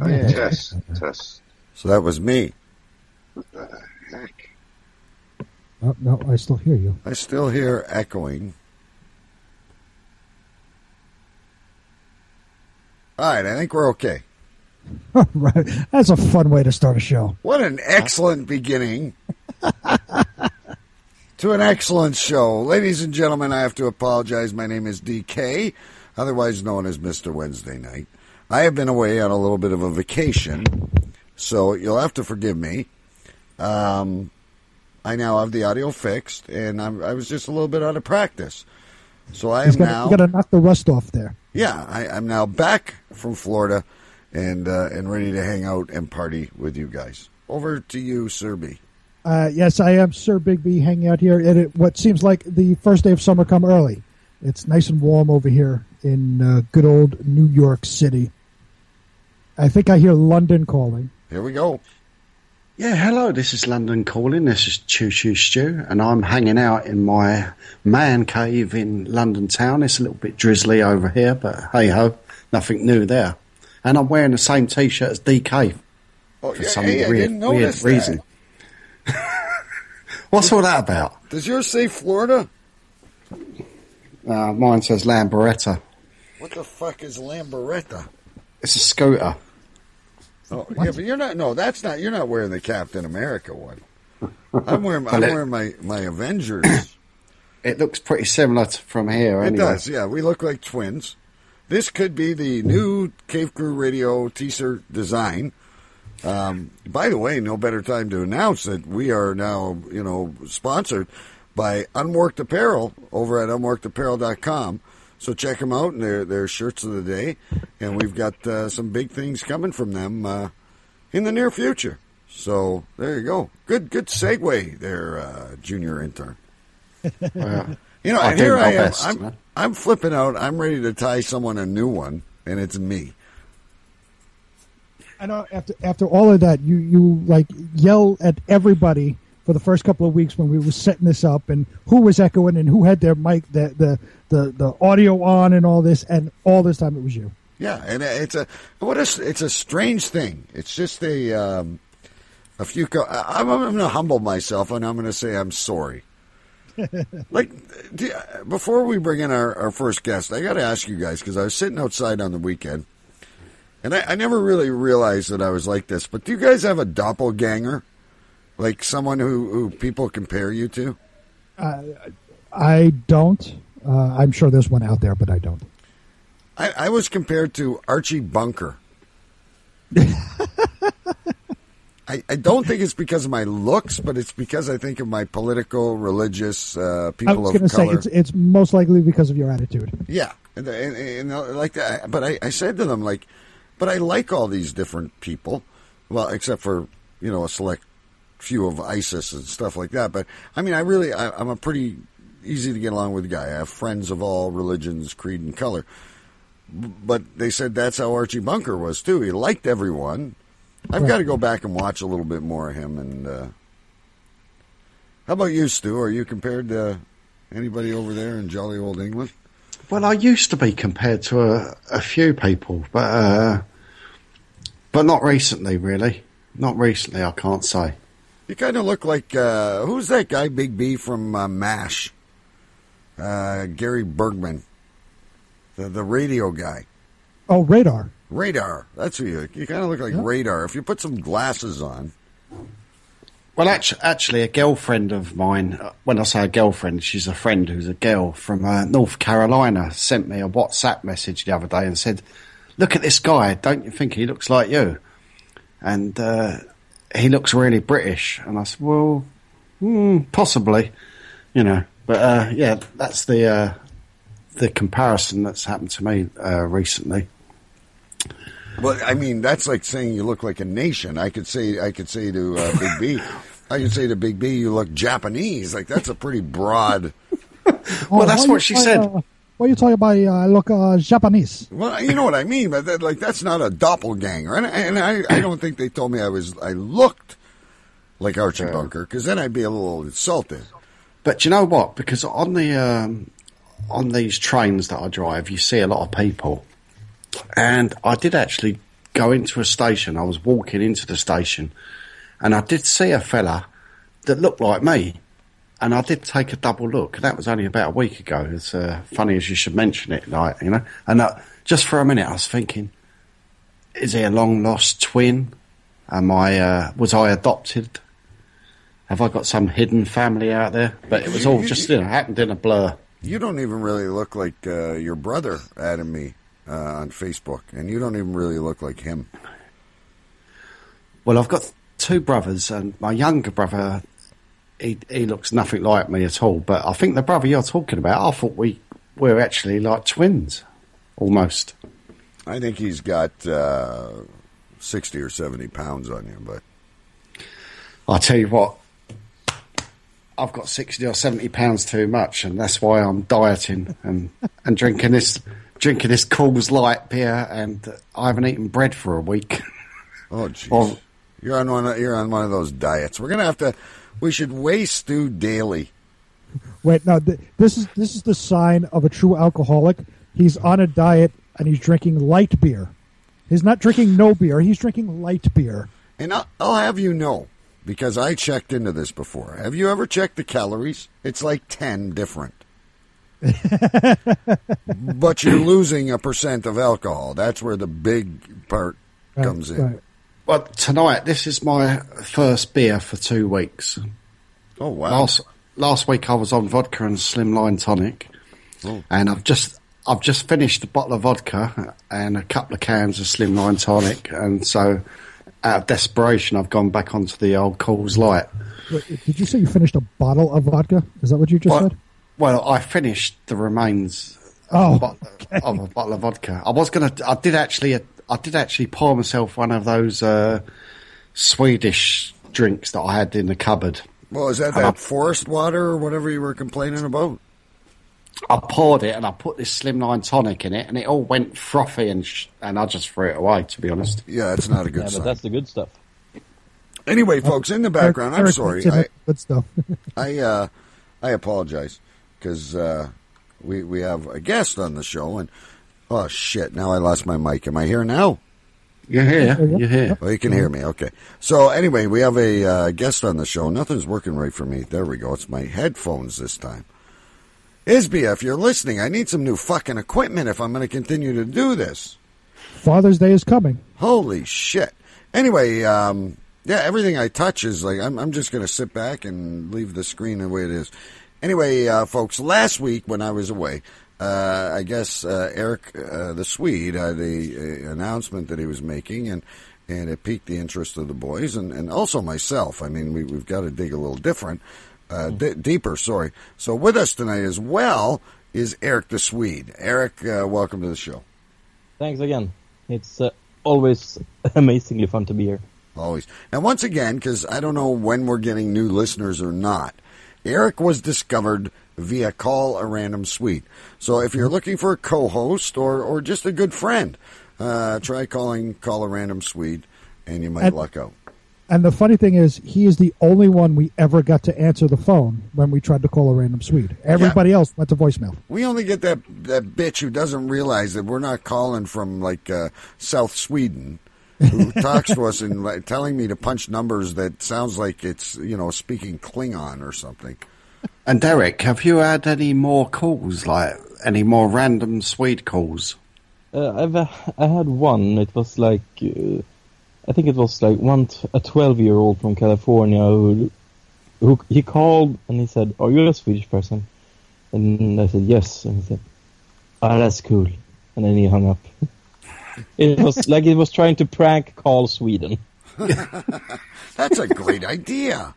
Oh, yeah. Test, test. So that was me. What the heck? Oh, no, I still hear you. I still hear echoing. All right, I think we're okay. right. That's a fun way to start a show. What an excellent beginning to an excellent show. Ladies and gentlemen, I have to apologize. My name is DK, otherwise known as Mr. Wednesday Night. I have been away on a little bit of a vacation, so you'll have to forgive me. Um, I now have the audio fixed, and I'm, I was just a little bit out of practice. So I am He's got now. you got to knock the rust off there. Yeah, I, I'm now back from Florida and uh, and ready to hang out and party with you guys. Over to you, Serby. Uh, yes, I am Sir Bigby hanging out here at what seems like the first day of summer come early. It's nice and warm over here in uh, good old New York City. I think I hear London calling. Here we go. Yeah, hello, this is London calling. This is Choo Choo Stu, and I'm hanging out in my man cave in London town. It's a little bit drizzly over here, but hey ho, nothing new there. And I'm wearing the same t shirt as DK Oh, for yeah, some hey, weird, weird reason. What's all that about? Does yours say Florida? Uh, mine says Lamberetta. What the fuck is Lamberetta? It's a scooter. Oh, yeah, but you're not. No, that's not. You're not wearing the Captain America one. I'm wearing. I'm it- wearing my my Avengers. It looks pretty similar to from here, It does. Yeah, we look like twins. This could be the new Cave Crew Radio T-shirt design. Um, by the way, no better time to announce that we are now, you know, sponsored by Unworked Apparel over at unworkedapparel.com. So check them out and their their shirts of the day, and we've got uh, some big things coming from them uh, in the near future. So there you go. Good good segue there, uh, junior intern. Well, You know, and here I am. I'm. I'm flipping out. I'm ready to tie someone a new one, and it's me. I know after after all of that, you you like yell at everybody for the first couple of weeks when we were setting this up, and who was echoing and who had their mic, the the the, the audio on, and all this, and all this time it was you. Yeah, and it's a what a it's a strange thing. It's just a um, a few. Co- I'm, I'm going to humble myself, and I'm going to say I'm sorry. like before we bring in our, our first guest, I got to ask you guys because I was sitting outside on the weekend, and I, I never really realized that I was like this. But do you guys have a doppelganger, like someone who, who people compare you to? I don't. Uh, I'm sure there's one out there, but I don't. I, I was compared to Archie Bunker. I, I don't think it's because of my looks, but it's because I think of my political, religious uh, I people was of going to say color. it's it's most likely because of your attitude. yeah, and, and, and, uh, like that. But I, I said to them like, but I like all these different people. Well, except for you know a select few of ISIS and stuff like that. But I mean, I really, I, I'm a pretty easy to get along with guy. I have friends of all religions, creed, and color. But they said that's how Archie Bunker was too. He liked everyone. I've got to go back and watch a little bit more of him. And uh, how about you, Stu? Are you compared to anybody over there in jolly old England? Well, I used to be compared to a, a few people, but uh, but not recently, really. Not recently, I can't say. You kind of look like uh, who's that guy, Big B from uh, Mash? Uh, Gary Bergman, the the radio guy. Oh, radar. Radar. That's who you. You kind of look like Yeah. Radar. If you put some glasses on. Well, actually, actually, a girlfriend of mine. uh, When I say a girlfriend, she's a friend who's a girl from uh, North Carolina. Sent me a WhatsApp message the other day and said, "Look at this guy. Don't you think he looks like you?" And uh, he looks really British. And I said, "Well, hmm, possibly, you know." But uh, yeah, that's the uh, the comparison that's happened to me uh, recently. Well, I mean, that's like saying you look like a nation. I could say, I could say to uh, Big B, I could say to Big B, you look Japanese. Like that's a pretty broad. Well, that's what she talk- said. Uh, are you talking about uh, look uh, Japanese? Well, you know what I mean, but that, like that's not a doppelganger, and, and I, I don't think they told me I was, I looked like Archie Bunker, because then I'd be a little insulted. But you know what? Because on the um, on these trains that I drive, you see a lot of people, and I did actually go into a station. I was walking into the station, and I did see a fella that looked like me. And I did take a double look. and That was only about a week ago. It's uh, funny as you should mention it, like you know. And uh, just for a minute, I was thinking, is he a long lost twin? Am I? Uh, was I adopted? Have I got some hidden family out there? But it was all just you know happened in a blur. You don't even really look like uh, your brother added me uh, on Facebook, and you don't even really look like him. Well, I've got two brothers, and my younger brother, he he looks nothing like me at all. But I think the brother you're talking about, I thought we were actually like twins, almost. I think he's got uh, sixty or seventy pounds on you, but I tell you what, I've got sixty or seventy pounds too much, and that's why I'm dieting and and drinking this drinking this Coors Light beer, and I haven't eaten bread for a week. oh jeez, you're on one. Of, you're on one of those diets. We're gonna have to. We should waste Stu daily. Wait, no. Th- this is this is the sign of a true alcoholic. He's on a diet and he's drinking light beer. He's not drinking no beer. He's drinking light beer. And I'll, I'll have you know, because I checked into this before. Have you ever checked the calories? It's like 10 different. but you're losing a percent of alcohol. That's where the big part Right, comes in. right. Well, tonight this is my first beer for two weeks. Oh, wow. Last last week I was on vodka and slimline tonic, Oh. and I've just I've just finished a bottle of vodka and a couple of cans of slimline tonic, and so out of desperation I've gone back onto the old Coors Light. Wait, did you say you finished a bottle of vodka? Is that what you just Well, said? well, I finished the remains Oh, of, a bottle, of a bottle of vodka. I was gonna. I did actually. I did actually pour myself one of those uh, Swedish drinks that I had in the cupboard. Well, is that Uh-huh. that forest water or whatever you were complaining about? I poured it and I put this slimline tonic in it, and it all went frothy, and sh- and I just threw it away. To be honest, Yeah, it's not a good Yeah, sign. but that's the good stuff. Anyway, folks, in the background, I'm sorry. thinks it I, Good stuff. I uh, I apologize because uh, we we have a guest on the show, and oh shit! Now I lost my mic. Am I here now? you're here. Yeah, yeah. You're here. Well, you can hear me. Okay. So anyway, we have a uh, guest on the show. Nothing's working right for me. There we go. It's my headphones this time. Isbia, if you're listening, I need some new fucking equipment if I'm going to continue to do this. Father's Day is coming. Holy shit. Anyway, um, yeah, everything I touch is like, I'm, I'm just going to sit back and leave the screen the way it is. Anyway, uh, folks, last week when I was away, uh, I guess uh, Eric uh, the Swede had a, a announcement that he was making, and and it piqued the interest of the boys and, and also myself. I mean, we, we've got to dig a little different, uh, d- deeper. Sorry. So with us tonight as well is Eric the Swede. Eric, uh, welcome to the show. Thanks again. It's uh, always amazingly fun to be here. Always. And once again, because I don't know when we're getting new listeners or not, Eric was discovered via Call a Random Swede. So if you're looking for a co-host or, or just a good friend, uh, try calling Call a Random Swede, and you might And- luck out. And the funny thing is, he is the only one we ever got to answer the phone when we tried to call a random Swede. Everybody else went to voicemail. We only get that that bitch who doesn't realize that we're not calling from like uh, South Sweden, who talks to us and like, telling me to punch numbers that sounds like it's you know speaking Klingon or something. And Derek, have you had any more calls, like any more random Swede calls? Uh, I've uh, I had one. It was like uh, I think it was like one t- a twelve year old from California who who he called and he said, "Are you a Swedish person?" And I said yes, and he said, "Ah, that's cool." And then he hung up. it was like it was trying to prank call Sweden. That's a great idea.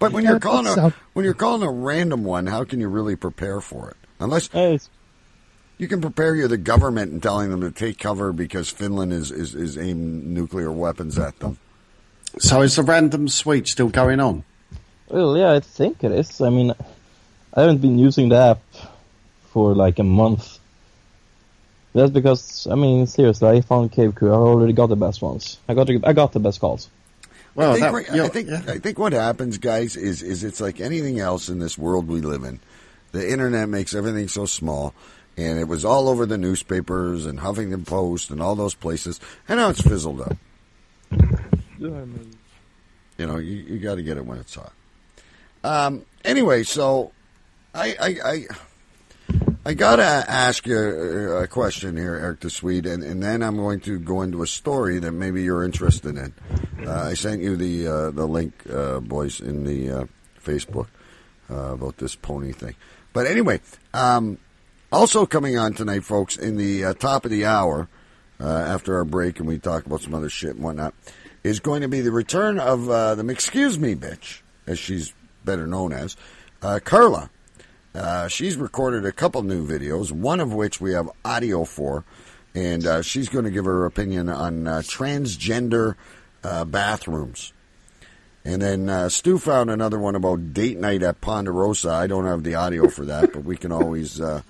But when Yeah, you're calling a sound- when you're calling a random one, how can you really prepare for it? Unless Uh, it's, you can prepare you're the government and telling them to take cover because Finland is, is, is aiming nuclear weapons at them. So is the random Swede still going on? well, yeah, I think it is. I mean, I haven't been using the app for like a month. That's because I mean, seriously, I found Cave Crew. I already got the best ones. I got the, I got the best calls. Well, I think, that- right- I think yeah. I think what happens, guys, is is it's like anything else in this world we live in. The internet makes everything so small, and it was all over the newspapers and Huffington Post and all those places, and now it's fizzled up. You know, you, you got to get it when it's hot. Um, anyway, so I I I, I got to ask you a, question here, Eric the Swede, and, and then I'm going to go into a story that maybe you're interested in. Uh, I sent you the uh, the link, uh, boys, in the uh, Facebook uh, about this pony thing. But anyway, um, also coming on tonight, folks, in the uh, top of the hour, uh, after our break, and we talk about some other shit and whatnot, is going to be the return of uh, the Excuse Me bitch, as she's better known as, uh, Carla. Uh, she's recorded a couple new videos, one of which we have audio for, and uh, she's going to give her opinion on transgender uh, bathrooms. And then uh, Stu found another one about date night at Ponderosa. I don't have the audio for that, but we can always uh,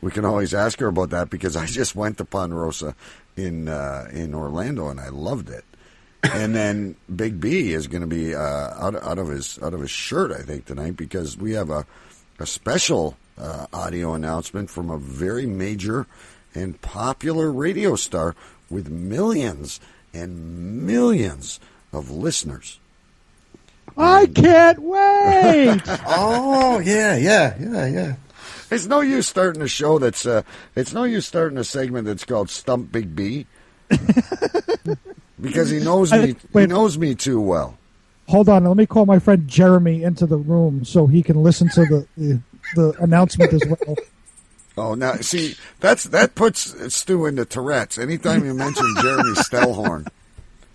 we can always ask her about that because I just went to Ponderosa in uh, in Orlando and I loved it. And then Big B is going to be uh, out out of his out of his shirt, I think, tonight because we have a a special uh, audio announcement from a very major and popular radio star with millions and millions of listeners. I can't wait. Oh yeah, yeah, yeah, yeah. It's no use starting a show that's. Uh, it's no use starting a segment that's called Stump Big B, because he knows I me. think- He wait. knows me too well. Hold on, let me call my friend Jeremy into the room so he can listen to the the, the announcement as well. Oh, now see that's that puts Stu into Tourette's. Anytime you mention Jeremy Stellhorn,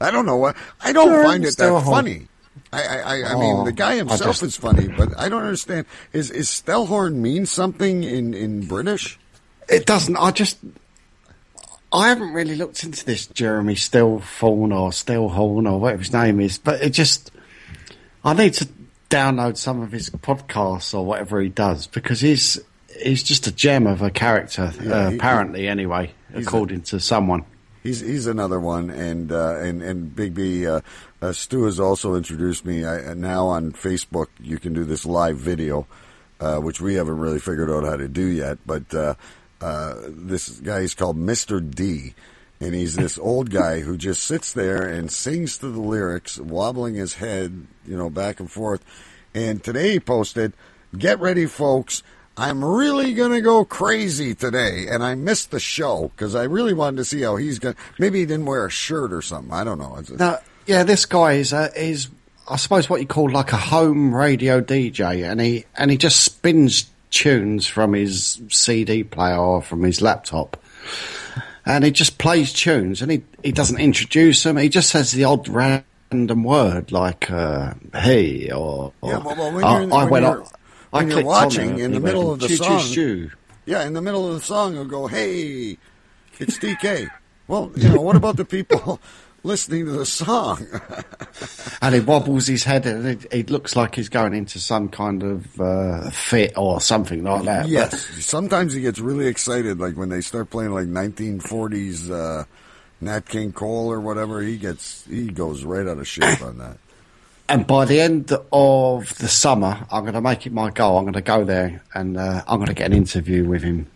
I don't know what I don't Jeremy find it that funny. I I, I, I mean Oh, the guy himself just- is funny, but I don't understand. Is is Stellhorn mean something in in British? It doesn't. I just. I haven't really looked into this Jeremy Stillhorn or Stillhorn or whatever his name is, but it just. I need to download some of his podcasts or whatever he does because he's he's just a gem of a character. Yeah, uh, he- apparently, anyway, he's a- according to someone. He's he's another one, and uh, and and Big B. Uh, uh, Stu has also introduced me. I, now on Facebook, you can do this live video, uh, which we haven't really figured out how to do yet. But uh, uh, this guy is called Mister D, and he's this old guy who just sits there and sings to the lyrics, wobbling his head, you know, back and forth. And today he posted, "Get ready, folks." I'm really going to go crazy today, and I missed the show because I really wanted to see how he's going. to Maybe he didn't wear a shirt or something. I don't know. It's- No, yeah, this guy is uh, is I suppose what you call like a home radio DJ, and he and he just spins tunes from his CD player or from his laptop, and he just plays tunes, and he he doesn't introduce them. He just says the odd random word like uh, "hey" or, or Yeah, well, well, when I- you're- I when went you're- up. I when you're watching in the middle of the "Choo, choo, song." choo." yeah, in the middle of the song, he'll go, "Hey, it's DK." well, you know, what about the people listening to the song? and he wobbles his head, and it, it looks like he's going into some kind of uh, fit or something like that. But- yes, sometimes he gets really excited, like when they start playing like 1940s uh, Nat King Cole or whatever. He gets he goes right out of shape on that. And by the end of the summer, I'm going to make it my goal. I'm going to go there and uh, I'm going to get an interview with him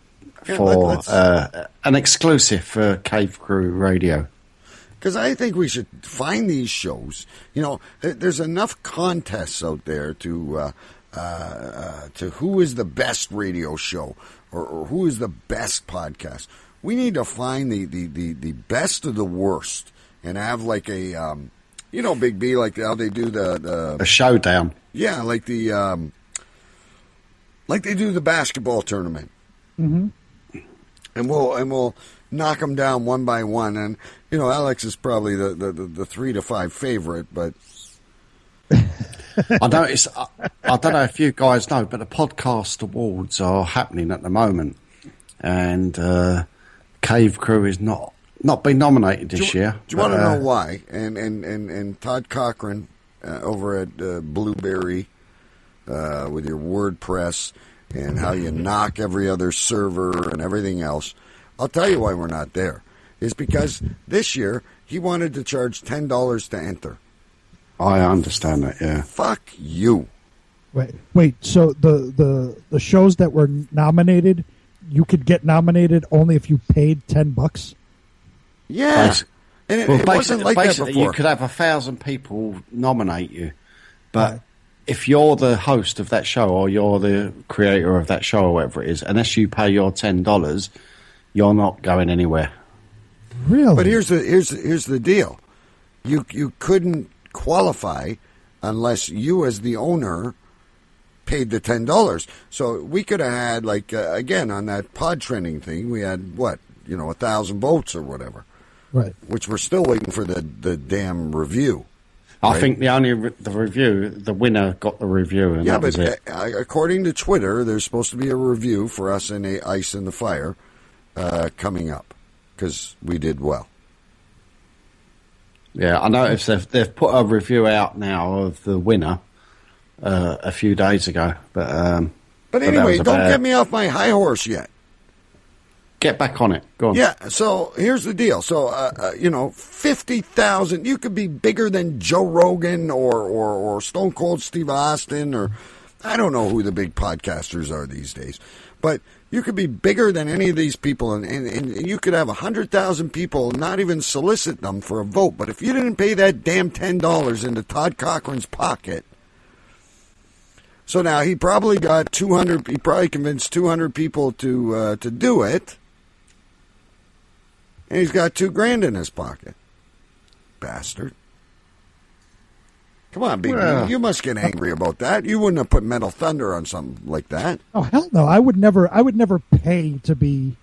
Yeah, for uh, an exclusive for Cave Crew Radio. Because I think we should find these shows. You know, there's enough contests out there to uh, uh, uh, to who is the best radio show or, or who is the best podcast. We need to find the, the, the, the best of the worst and have like a um, you know Big B like how they do the the A showdown. yeah like the um, like they do the basketball tournament and we'll and we'll knock them down one by one. And you know, Alex is probably the the, the, the three to five favorite, but I noticed, I, I don't know if you guys know, but the podcast awards are happening at the moment. And uh, Cave Crew is not not been nominated this do, you- year. do you want to uh, know why? And and and and Todd Cochran uh, over at uh, Blubrry uh, with your WordPress and how you knock every other server and everything else. I'll tell you why we're not there. Is because this year he wanted to charge ten dollars to enter. I understand that, yeah. Fuck you. Wait, wait. So the the the shows that were nominated you could get nominated only if you paid ten bucks. Yeah, Basi- and it, Well, it wasn't like that basically, before. you could have a thousand people nominate you, but Right. if you're the host of that show or you're the creator of that show or whatever it is, unless you pay your ten dollars, you're not going anywhere. Really? But here's the here's here's the deal. You you couldn't qualify unless you as the owner paid the ten dollars. So we could have had like uh, again on that pod trending thing. We had what you know a thousand votes or whatever, right. which we're still waiting for the the damn review. I Right. think the only re- the review, the winner got the review, and yeah, that but was it. uh, according to Twitter, there's supposed to be a review for us in a Ice in the Fire uh, coming up because we did well. Yeah, I noticed they've, they've put a review out now of the winner uh, a few days ago. But um, But But anyway, was a don't bad- get me off my high horse yet. Get back on it. Go on. Yeah, so here's the deal. So, uh, uh, you know, 50,000, you could be bigger than Joe Rogan or, or, or Stone Cold Steve Austin or I don't know who the big podcasters are these days. But you could be bigger than any of these people and, and, and you could have 100,000 people not even solicit them for a vote. But if you didn't pay that damn $10 into Todd Cochran's pocket, so now he probably got 200, he probably convinced 200 people to, uh, to do it and he's got two grand in his pocket. Bastard. Come on, Big. Well- You must get angry about that. You wouldn't have put Metal Thunder on something like that. Oh hell no! I would never. I would never pay to be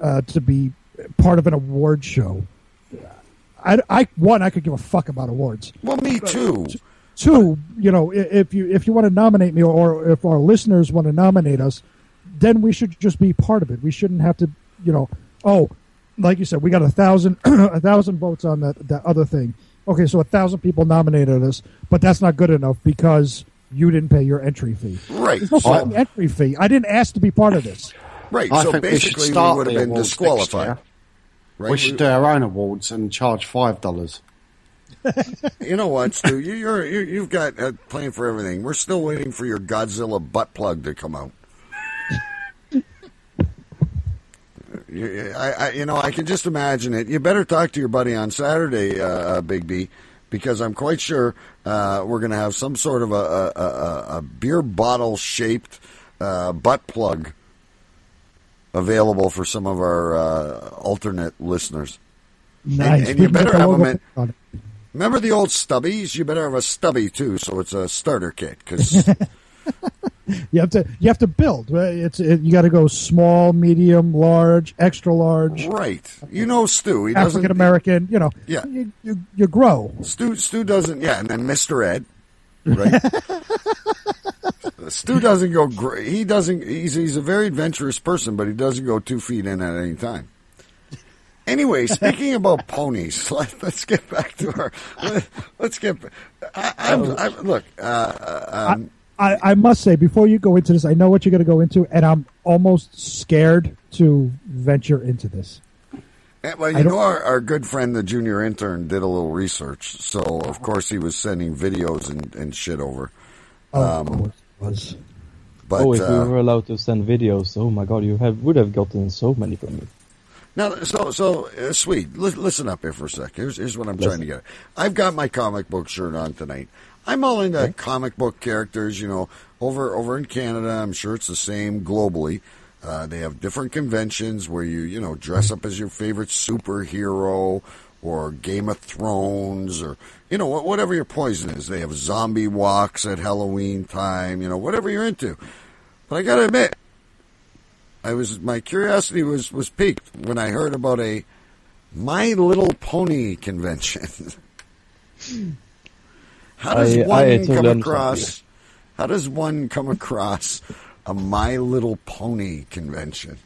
uh, to be part of an award show. I, I one I could give a fuck about awards. Well, me too. Two, you know, if you if you want to nominate me or if our listeners want to nominate us, then we should just be part of it. We shouldn't have to, you know, oh, like you said, we got a thousand a thousand votes on that that other thing. Okay, so a thousand people nominated us, but that's not good enough because you didn't pay your entry fee. Right. There's no So, fucking entry fee. I didn't ask to be part of this. right. I so think we basically, we, would have been disqualified. Right? We should do our own awards and charge five dollars. You know what, Stu? You, you're, you, you've got uh, a plan for everything. We're still waiting for your Godzilla butt plug to come out. You- I, I, you know, I can just imagine it. You better talk to your buddy on Saturday, uh, uh, Big B, because I'm quite sure uh, we're going to have some sort of a, a, a, a beer bottle shaped uh, butt plug available for some of our uh, alternate listeners. Nice. and We you better have 'em logo in- Remember the old stubbies? You better have a stubby too, so it's a starter kit. Because You have to you have to build. It's it, you got to go small, medium, large, extra large, right, you know Stu. He doesn't. African American. You know, Yeah. you, you you grow. Stu Stu doesn't. Yeah, and then Mister Ed. Right. Stu doesn't go. gr- He doesn't. He's he's a very adventurous person, but he doesn't go two feet in at any time. Anyway, speaking about ponies, let, us get back to our. Let, us get. I, I'm, I, look, uh, um, I, I must say before you go into this, I know what you're going to go into, and I'm almost scared to venture into this. Eh, Well, you know, our, our good friend, the junior intern, did a little research. So, of course, he was sending videos and, and shit over. Oh, Um, of course it was. But oh, if uh, we were allowed to send videos, oh my god, you have would have gotten so many from me. now, so so uh, sweet. Li- listen up here for a sec. Here's here's what I'm trying to get. at. I've got my comic book shirt on tonight. I'm all into comic book characters. You know, over over in Canada, I'm sure it's the same globally. Uh, they have different conventions where you you know dress up as your favorite superhero or Game of Thrones or you know whatever your poison is. They have zombie walks at Halloween time. You know whatever you're into. But I gotta admit, I was my curiosity was was piqued when I heard about a My Little Pony convention. how does I- one I totally come understand across? How does one come across a My Little Pony convention?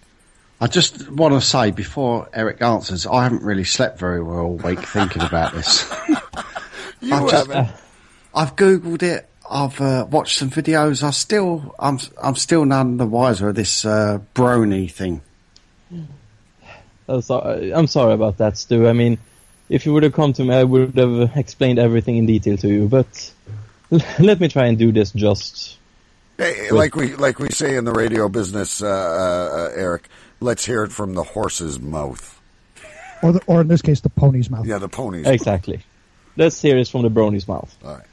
I just want to say before Eric answers, I haven't really slept very well all week thinking about this. You I just- haven't. I've googled it. I've uh, watched some videos. I still, I'm, I'm still none the wiser of this uh, brony thing. I'm sorry, I'm sorry about that, Stu. I mean, if you would have come to me, I would have explained everything in detail to you. But let me try and do this just Hey, like we like we say in the radio business, uh, uh, Eric. Let's hear it from the horse's mouth. or the, or in this case, the pony's mouth. Yeah, the ponies. Exactly. Let's hear it from the brony's mouth. All right.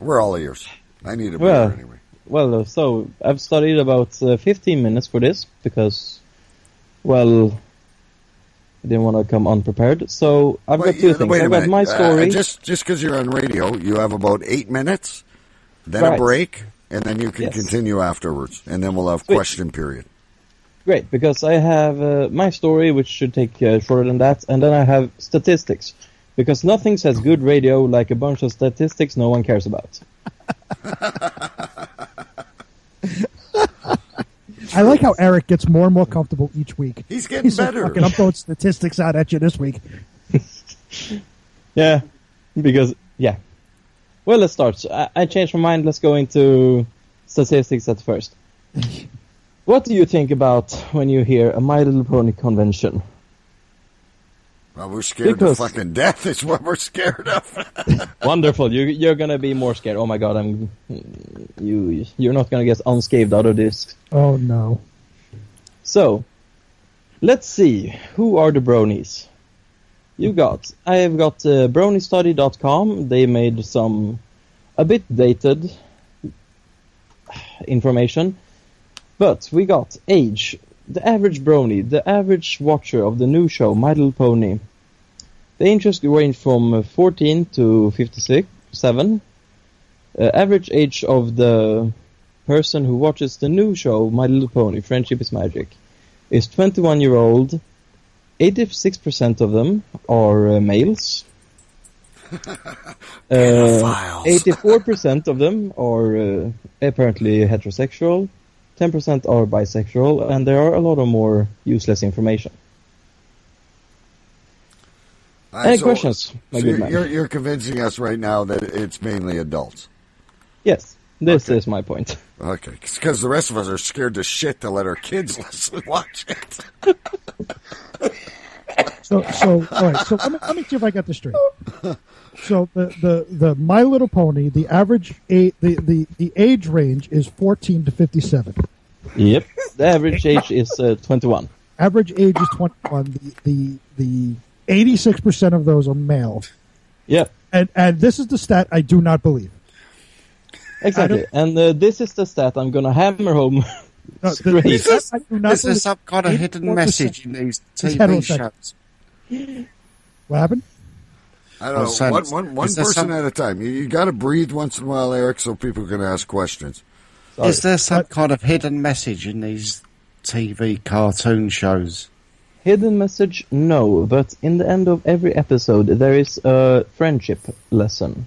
We're all ears. I need a beer Well, anyway. Well, uh, so I've studied about uh, 15 minutes for this because, well, I didn't want to come unprepared. So I've Wait, got two things. wait a I've got minute. my Uh, story. just just because you're on radio, you have about eight minutes, then a break, and then you can Yes. continue afterwards, and then we'll have Sweet. question period. Great, because I have uh, my story, which should take uh, shorter than that, and then I have statistics. Because nothing says good radio like a bunch of statistics no one cares about. I like how Eric gets more and more comfortable each week. He's getting He's better. fucking, I'm throwing statistics out at you this week. Yeah, because yeah. Well, let's start. I, I changed my mind. Let's go into statistics at first. what do you think about when you hear a My Little Pony convention? Well, we're scared Because- to fucking death. Is what we're scared of. Wonderful. You you're gonna be more scared. Oh my god, I'm you. You're not gonna get unscathed out of this. Oh no. So, let's see. Who are the bronies? You got. I have got uh, bronystudy.com. They made some a bit dated information, but we got age. The average brony, the average watcher of the new show, My Little Pony. The interest range from uh, 14 to 56, 7. Uh, average age of the person who watches the new show, My Little Pony, Friendship is Magic, is 21 year old. 86% of them are uh, males. Uh, 84% of them are uh, apparently heterosexual. 10% are bisexual, and there are a lot of more useless information. All right, Any so- questions, my so good you're, man? you're you're convincing us right now that it's mainly adults. Yes, this Okay. is my point. Okay, because the rest of us are scared to shit to let our kids listen, watch it. So so all right. So let me, let me see if I got this straight. So the, the, the My Little Pony, the average a, the, the, the age range is 14 to 57. Yep. The average age is uh, 21. Average age is 21. The the the 86% of those are male. Yep. And and this is the stat I do not believe. Exactly. And uh, this is the stat I'm going to hammer home. No, the- Straight. the Is this, I do not is there believe- some kind of hidden message in these TV heterosexual. shows? What happened? I don't know. son, One, one, one person some- at a time. You, you got to breathe once in a while, Eric, so people can ask questions. Sorry. Is there some But- kind of hidden message in these TV cartoon shows? Hidden message? No, but in the end of every episode, there is a friendship lesson.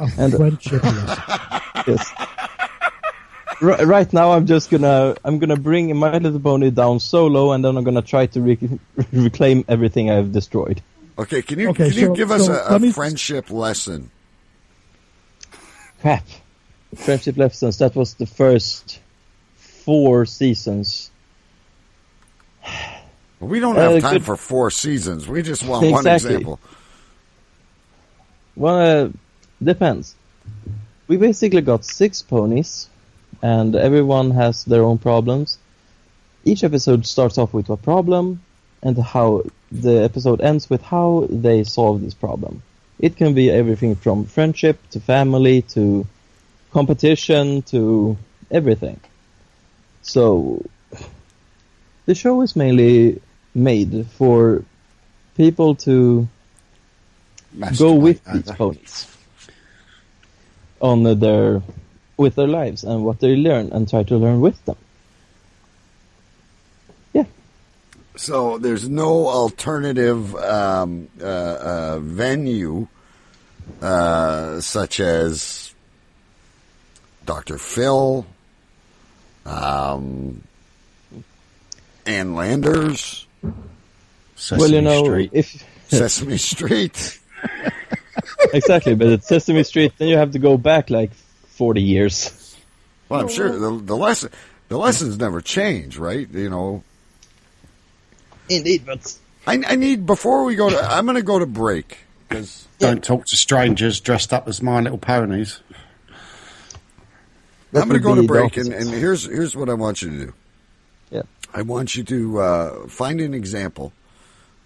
A And- friendship lesson. Yes. R- right now, I'm just gonna I'm gonna bring My Little Pony down so low, and then I'm gonna try to re- reclaim everything I've destroyed. Okay, can you Okay, can you so- give us so a, a me- friendship lesson? Crap. Friendship lessons. That was the first four seasons. We don't Uh, have time good- for four seasons. We just want one Exactly. example. Well, uh, depends. We basically got six ponies, and everyone has their own problems. Each episode starts off with a problem, and how the episode ends with how they solve this problem. It can be everything from friendship to family to competition to everything. So, the show is mainly made for people to go with Masturbate these ponies on their with their lives and what they learn and try to learn with them. Yeah, So there's no alternative um, uh, uh, venue uh, such as Dr. Phil, um, Ann Landers, Sesame well, you know, Street. if Sesame Street. exactly, but at Sesame Street, then you have to go back like forty years. Well, I'm sure the, the lesson the lessons never change, right? You know, Indeed, but I, I need before we go to. I'm going to go to break because Don't talk to strangers dressed up as My Little Ponies. That I'm going to go to break, and, and here's here's what I want you to do. Yeah. I want you to uh, find an example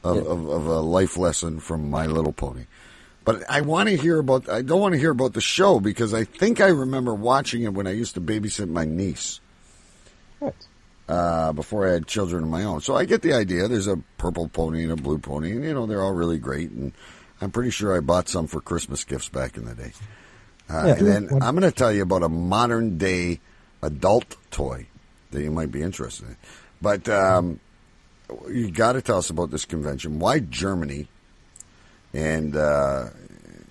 of, Yeah. of, of a life lesson from My Little Pony. But I want to hear about. I don't want to hear about the show because I think I remember watching it when I used to babysit my niece Right. Uh, before I had children of my own. So I get the idea. There's a purple pony and a blue pony, and you know they're all really great. And I'm pretty sure I bought some for Christmas gifts back in the day. Uh, Yeah. and then One- I'm going to tell you about a modern day adult toy that you might be interested in. But um, you got to tell us about this convention. Why Germany? And uh,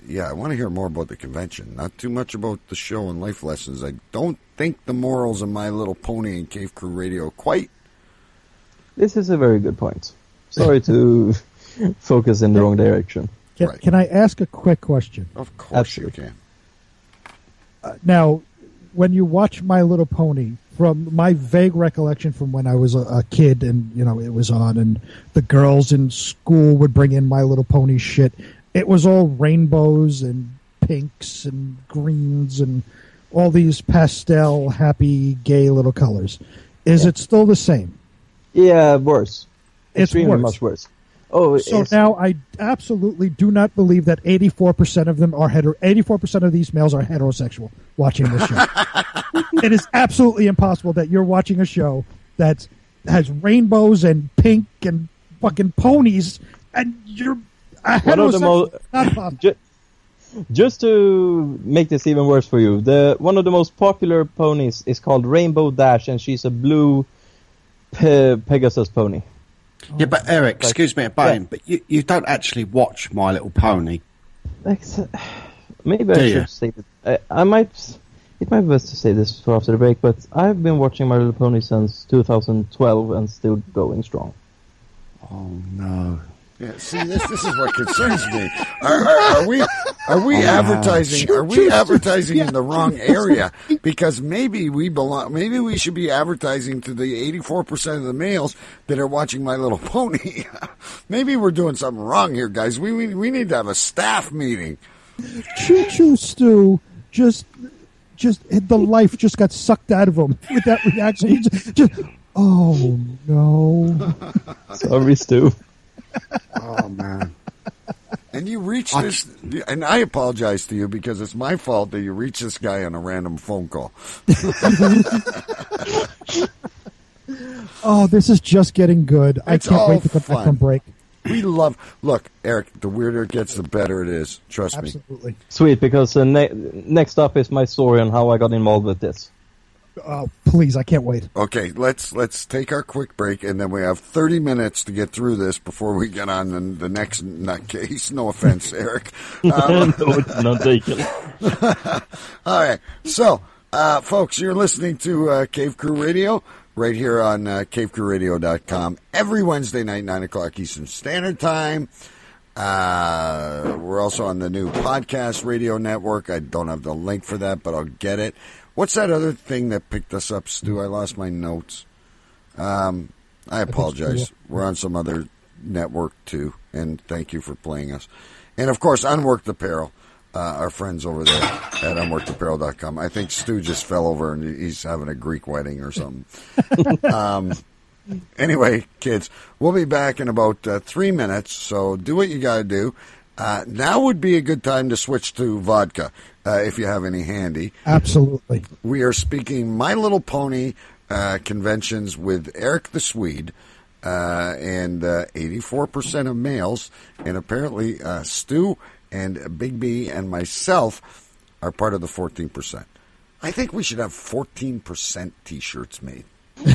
yeah, I want to hear more about the convention. Not too much about the show and life lessons. I don't think the morals of My Little Pony and Cave Crew Radio quite. This is a very good point. Sorry to focus in the wrong direction. Can, Right. can I ask a quick question? Of course Absolutely. you can. Uh, now, when you watch My Little Pony, from my vague recollection from when I was a, a kid and you know it was on, and the girls in school would bring in My Little Pony shit. It was all rainbows and pinks and greens and all these pastel, happy, gay little colors. Is Yeah. it still the same? Yeah, worse. It's Extremely worse. much worse. Oh, So now I absolutely do not believe that 84% of them are hetero 84% of these males are heterosexual watching this show. it is absolutely impossible that you're watching a show that has rainbows and pink and fucking ponies and you're a One of the heterosexual. Just to make this even worse for you, the one of the most popular ponies is called Rainbow Dash, and she's a blue pe- Pegasus pony. Yeah, but Eric, excuse me, Bane, but you, you don't actually watch My Little Pony. Ex- Maybe I Do should you? say that. I, I might. It might be best to say this for after the break, but I've been watching My Little Pony since 2012 and still going strong. Oh no. Yeah, see, this this is what concerns me. Are, are, are we are we oh, advertising? Are we advertising in the wrong area? Because maybe we belong. Maybe we should be advertising to the eighty four percent of the males that are watching My Little Pony. maybe we're doing something wrong here, guys. We we, we need to have a staff meeting. Choo Choo Stu just just the life just got sucked out of him with that reaction. Just, just oh no. Sorry, Stu. Oh man. And you reach this, and I apologize to you because it's my fault that you reach this guy on a random phone call. Oh, this is just getting good. I can't wait to come back from break. We love. Look, Eric. The weirder it gets, the better it is. Trust me. Absolutely. Sweet, because uh, ne- next up is my story on how I got involved with this. Oh, please, I can't wait. Okay, let's let's take our quick break, and then we have thirty minutes to get through this before we get on the, the next nutcase. No offense, Eric. Um, no, it's not taken. all right, so uh, folks, you're listening to uh, Cave Crew Radio right here on uh, CaveCrewRadio.com every Wednesday night, nine o'clock Eastern Standard Time. Uh, we're also on the new podcast radio network. I don't have the link for that, but I'll get it. What's that other thing that picked us up, Stu? I lost my notes. Um, I apologize. We're on some other network too, and thank you for playing us. And of course, Unworked Apparel, uh, our friends over there at unworkedapparel.com. I think Stu just fell over and he's having a Greek wedding or something. um, anyway, kids, we'll be back in about uh, three minutes, so do what you got to do. Uh, now would be a good time to switch to vodka uh, if you have any handy. Absolutely. We are speaking My Little Pony uh, conventions with Eric the Swede, uh, and uh, 84% of males, and apparently uh, Stu and Big B and myself are part of the 14%. I think we should have 14% t shirts made.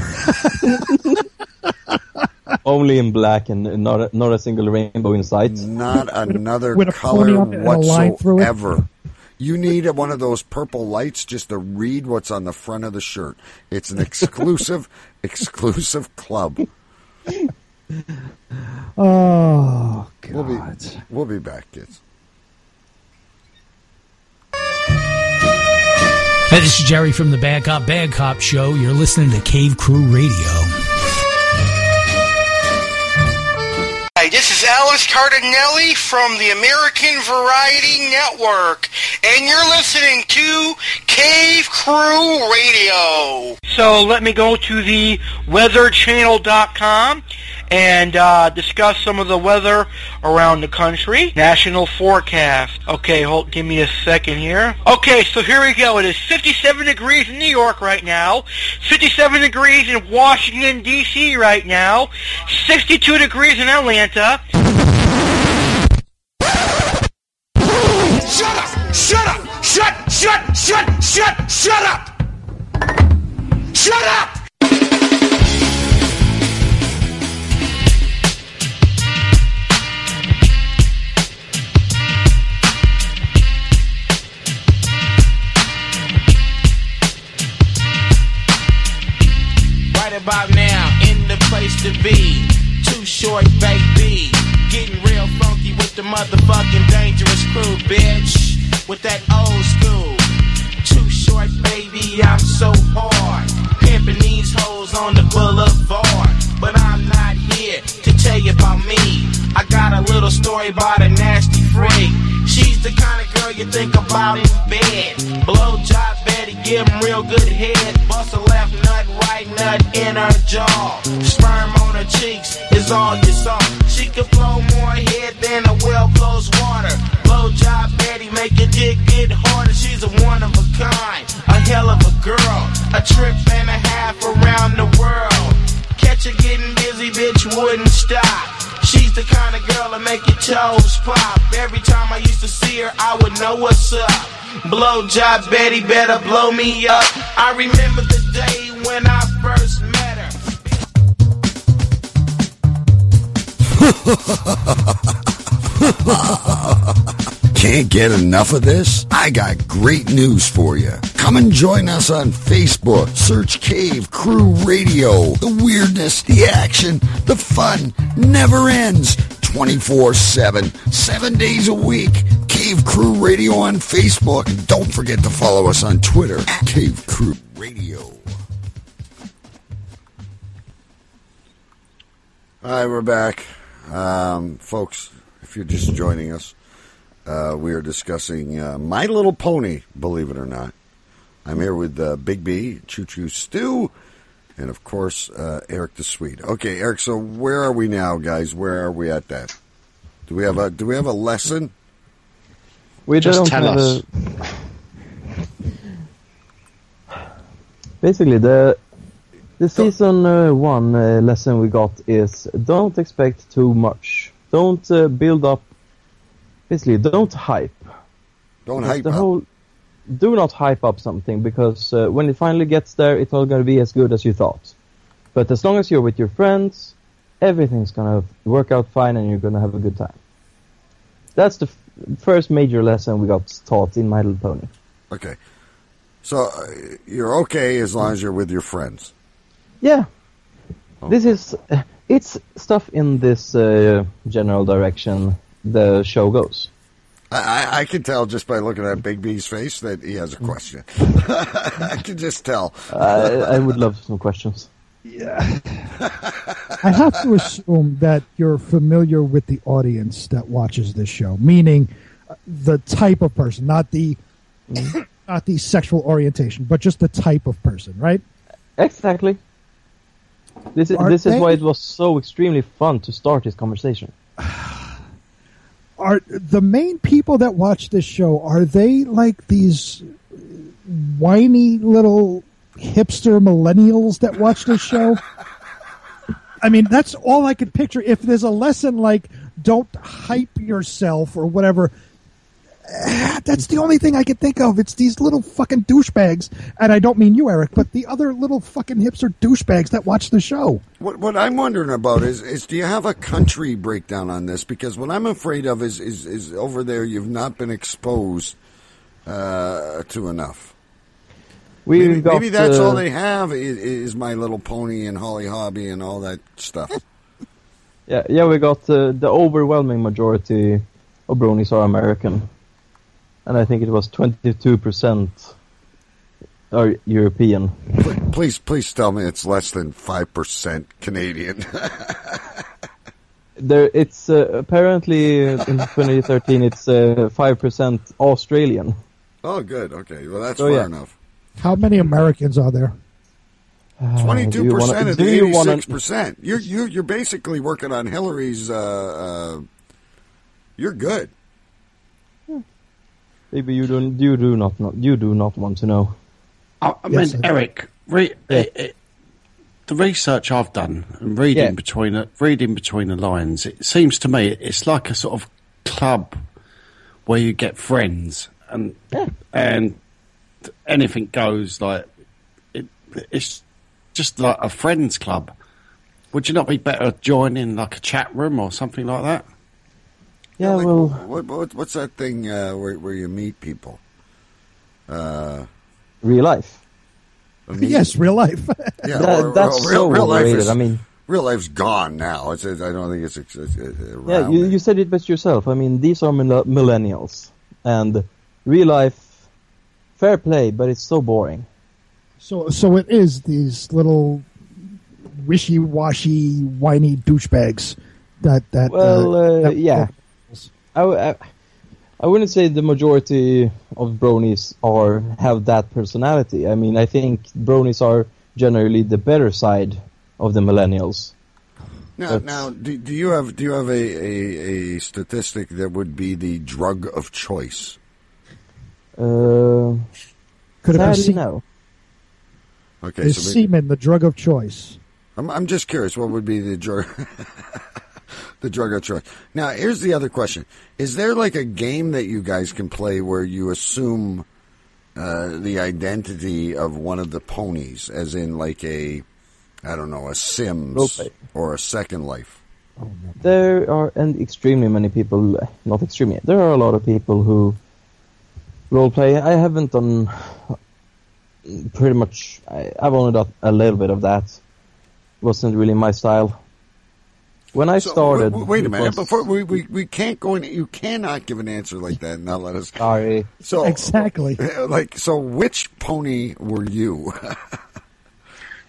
Only in black and not a, not a single rainbow in sight. Not another color pony on it and a line through it. whatsoever. You need one of those purple lights just to read what's on the front of the shirt. It's an exclusive, exclusive club. Oh God. We'll be, we'll be back, kids. Hey, this is Jerry from the Bad Cop Bad Cop Show. You're listening to Cave Crew Radio. Hi, this is Alice Cardinelli from the American Variety Network, and you're listening to Cave Crew Radio. So let me go to the weatherchannel.com and uh, discuss some of the weather around the country. National forecast. Okay, hold, give me a second here. Okay, so here we go. It is 57 degrees in New York right now, 57 degrees in Washington, D.C. right now, 62 degrees in Atlanta. Shut up! Shut up! Shut, shut, shut, shut, shut up! Shut up! With that what's up. Blow job Betty better blow me up. I remember the day when I first met her. Can't get enough of this? I got great news for you. Come and join us on Facebook. Search Cave Crew Radio. The weirdness, the action, the fun never ends. 24 7, seven days a week. Cave Crew Radio on Facebook. And don't forget to follow us on Twitter Cave Crew Radio. Right, we're back. Um, folks, if you're just joining us, uh, we are discussing uh, My Little Pony, believe it or not. I'm here with uh, Big B, Choo Choo Stu, and of course, uh, Erik the Swede. Okay, Erik, so where are we now, guys? Where are we at that? Do we have a do we have a lesson? We Just don't tell us. a. Basically, the the season uh, one uh, lesson we got is don't expect too much. Don't uh, build up. Basically, don't hype. Don't Because hype the up. whole. Do not hype up something because uh, when it finally gets there, it's not going to be as good as you thought. But as long as you're with your friends, everything's going to work out fine and you're going to have a good time. That's the first major lesson we got taught in My Little Pony. Okay, so uh, you're okay as long as you're with your friends. Yeah. This is uh, it's stuff in this uh, general direction the show goes. I, I, can tell just by looking at Big B's face that he has a question. I can just tell. Uh, I would love some questions. I have to assume that you're familiar with the audience that watches this show, meaning uh, the type of person, not the not the sexual orientation, but just the type of person, right? Exactly. This is Are this is they- why it was so extremely fun to start this conversation. Are the main people that watch this show are they like these whiny little hipster millennials that watch this show? I mean, that's all I could picture. If there's a lesson like "don't hype yourself" or whatever, eh, that's the only thing I could think of. It's these little fucking douchebags, and I don't mean you, Erik, but the other little fucking hipster douchebags that watch the show. What what I'm wondering about is is do you have a country breakdown on this? Because what I'm afraid of is is, is over there you've not been exposed uh, to enough. We Maybe, got maybe that's uh, all they have is, is My Little Pony and Holly Hobbie and all that stuff. Yeah, yeah, we got uh, the overwhelming majority of bronies are American, and I think it was twenty two percent are European. Please please tell me it's less than five percent Canadian. There, it's uh, apparently in 2013 it's uh, five percent Australian. Oh, good. Okay. Well, that's So, far yeah. enough. How many Americans are there? Uh, do Twenty-two you wanna- percent of the you wanna- eighty-six percent. You're you you're basically working on Hillary's. Uh, uh, you're good. Maybe you don't. You do not. know you do not want to know. I, I Yes, mean, I- Erik, re- Yeah. it, it, the research I've done and reading Yeah. between the, reading between the lines, it seems to me it's like a sort of club where you get friends and and anything goes. Like it, it's just like a friends club. Would you not be better joining like a chat room or something like that? Yeah, Like, well, what, what what's that thing uh, where where you meet people? Uh, real life. a meet- Yes, real life. Yeah, That- or- that's or so life is- I mean, real life's gone now. It's, I don't think it's, it's, it's around. yeah, you, you said it best yourself. I mean, these are millennials, and real life, fair play, but it's so boring. so, so it is these little wishy-washy, whiny douchebags that that. Well, uh, that- yeah. I, w- I, I wouldn't say the majority of bronies are have that personality. I mean, I think bronies are generally the better side of the millennials. Now, That's- now, do, do you have do you have a, a, a statistic that would be the drug of choice? Uh, Could have sadly, seen no. Okay, is so we- semen the drug of choice? I'm I'm just curious. What would be the drug? the drug of choice. Now, here's the other question: Is there like a game that you guys can play where you assume uh, the identity of one of the ponies, as in like a, I don't know, a Sims Roleplay. or a Second Life? There are and extremely many people, not extremely. There are a lot of people who roleplay. I haven't done pretty much. I, I've only done a little bit of that. Wasn't really my style. When I So, started, w- wait a minute. was- Before we, we we can't go in. You cannot give an answer like that. and Not let us. Sorry. So Exactly. Like so, which pony were you?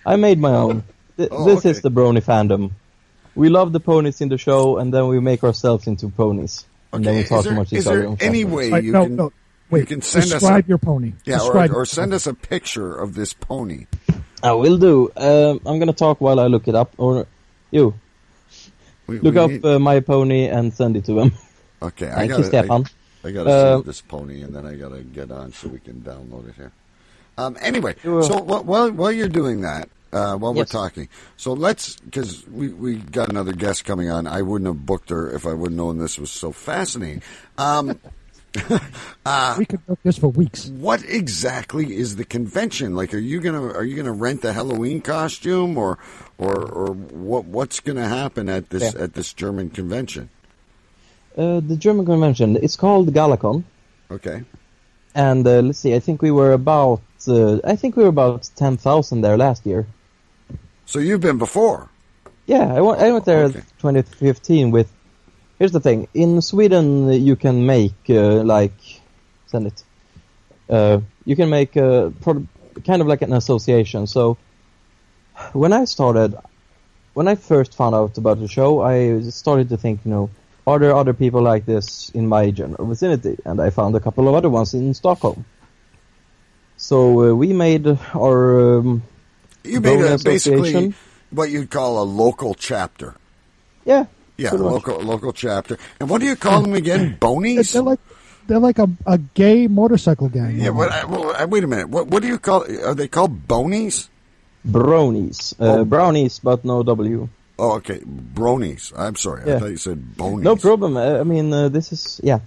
I made my own. Th- Oh, this okay. is the Brony fandom. We love the ponies in the show, and then we make ourselves into ponies. And then we is talk there, amongst is there any way Right, you no, can? no. Wait, can send us describe a- your pony. Yeah, or, describe or your send us a picture of this pony. I will do. Um, I'm gonna talk while I look it up. Or you We, look we up need- uh, my pony and send it to him. okay, I Thank gotta, you, Stefan. I, I gotta Uh, save this pony, and then I gotta get on so we can download it here. Um, anyway, uh, so while while you're doing that, uh, while Yes. we're talking, so let's because we we got another guest coming on. I wouldn't have booked her if I would have known this was so fascinating. Um, we could book this for weeks. what exactly is the convention like? Are you gonna are you gonna rent a Halloween costume or or or what what's gonna happen at this Yeah. at this German convention? Uh, the German convention. It's called Galacon, Okay. and uh, let's see. I think we were about. Uh, I think we were about ten thousand there last year. So you've been before. Yeah, I went, I went there Okay. 2015 with. Here's the thing: in Sweden, you can make uh, like send it. Uh, you can make a pro- kind of like an association. So when I started, when I first found out about the show, I started to think, you know, are there other people like this in my general vicinity? And I found a couple of other ones in Stockholm. So uh, we made our um, You made a, basically what you'd call a local chapter. yeah. Yeah, pretty much. local local chapter. And what do you call them again? Bonies? They're like they're like a, a gay motorcycle gang. yeah. What, uh, well, uh, wait a minute. What what do you call? Are they called bonies? Bronies, Uh, Oh. brownies, but no W. Oh, okay, bronies. I'm sorry. I Yeah. thought you said bonies. No problem. Uh, I mean, uh, this is, yeah.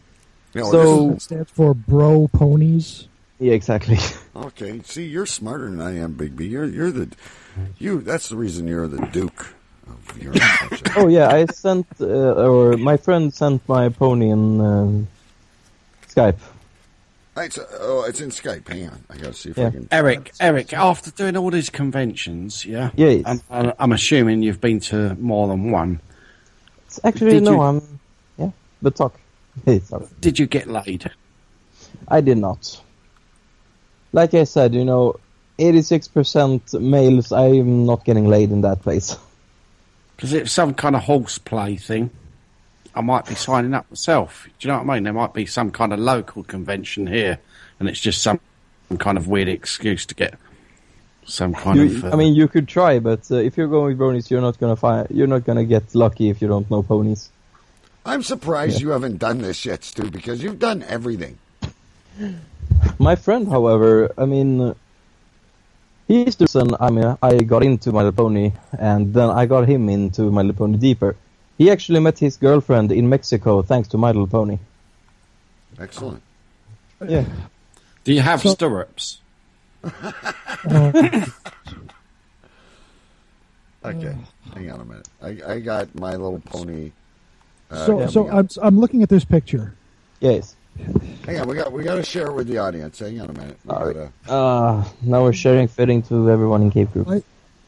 You know, So- It stands for bro ponies. Yeah, exactly. okay. See, you're smarter than I am, Big B. You're you're the you. That's the reason you're the Duke of your. oh, yeah, I sent, uh, or my friend sent my pony in um, Skype. Right, so, oh, it's in Skype. Hang on. I gotta see if I Yeah. can. Erik, Erik, after doing all these conventions, yeah, Yes. and, and I'm assuming you've been to more than one. It's actually, Did no, you- I'm, yeah, but talk. Did you get laid? I did not. Like I said, you know, 86% males, I'm not getting laid in that place. Because it's some kind of horseplay thing. I might be signing up myself. Do you know what I mean? There might be some kind of local convention here, and it's just some kind of weird excuse to get some kind You, of. Uh, I mean, you could try, but uh, if you're going with bronies, you're not gonna find. You're not gonna get lucky if you don't know ponies. I'm surprised you haven't done this yet, Stu, because you've done everything. My friend, however, I mean, he's the reason I mean, I got into My Little Pony, and then I got him into My Little Pony deeper. He actually met his girlfriend in Mexico thanks to My Little Pony. Excellent. Yeah. do you have So- stirrups? Uh, Okay, hang on a minute. I, I got My Little Pony. Uh, so, so I'm. I'm looking at this picture. Yes. Hang on. We got we got to share it with the audience. Hang on a minute. We Sorry. gotta- Uh, now we're sharing fitting to everyone in Cave Crew. Why,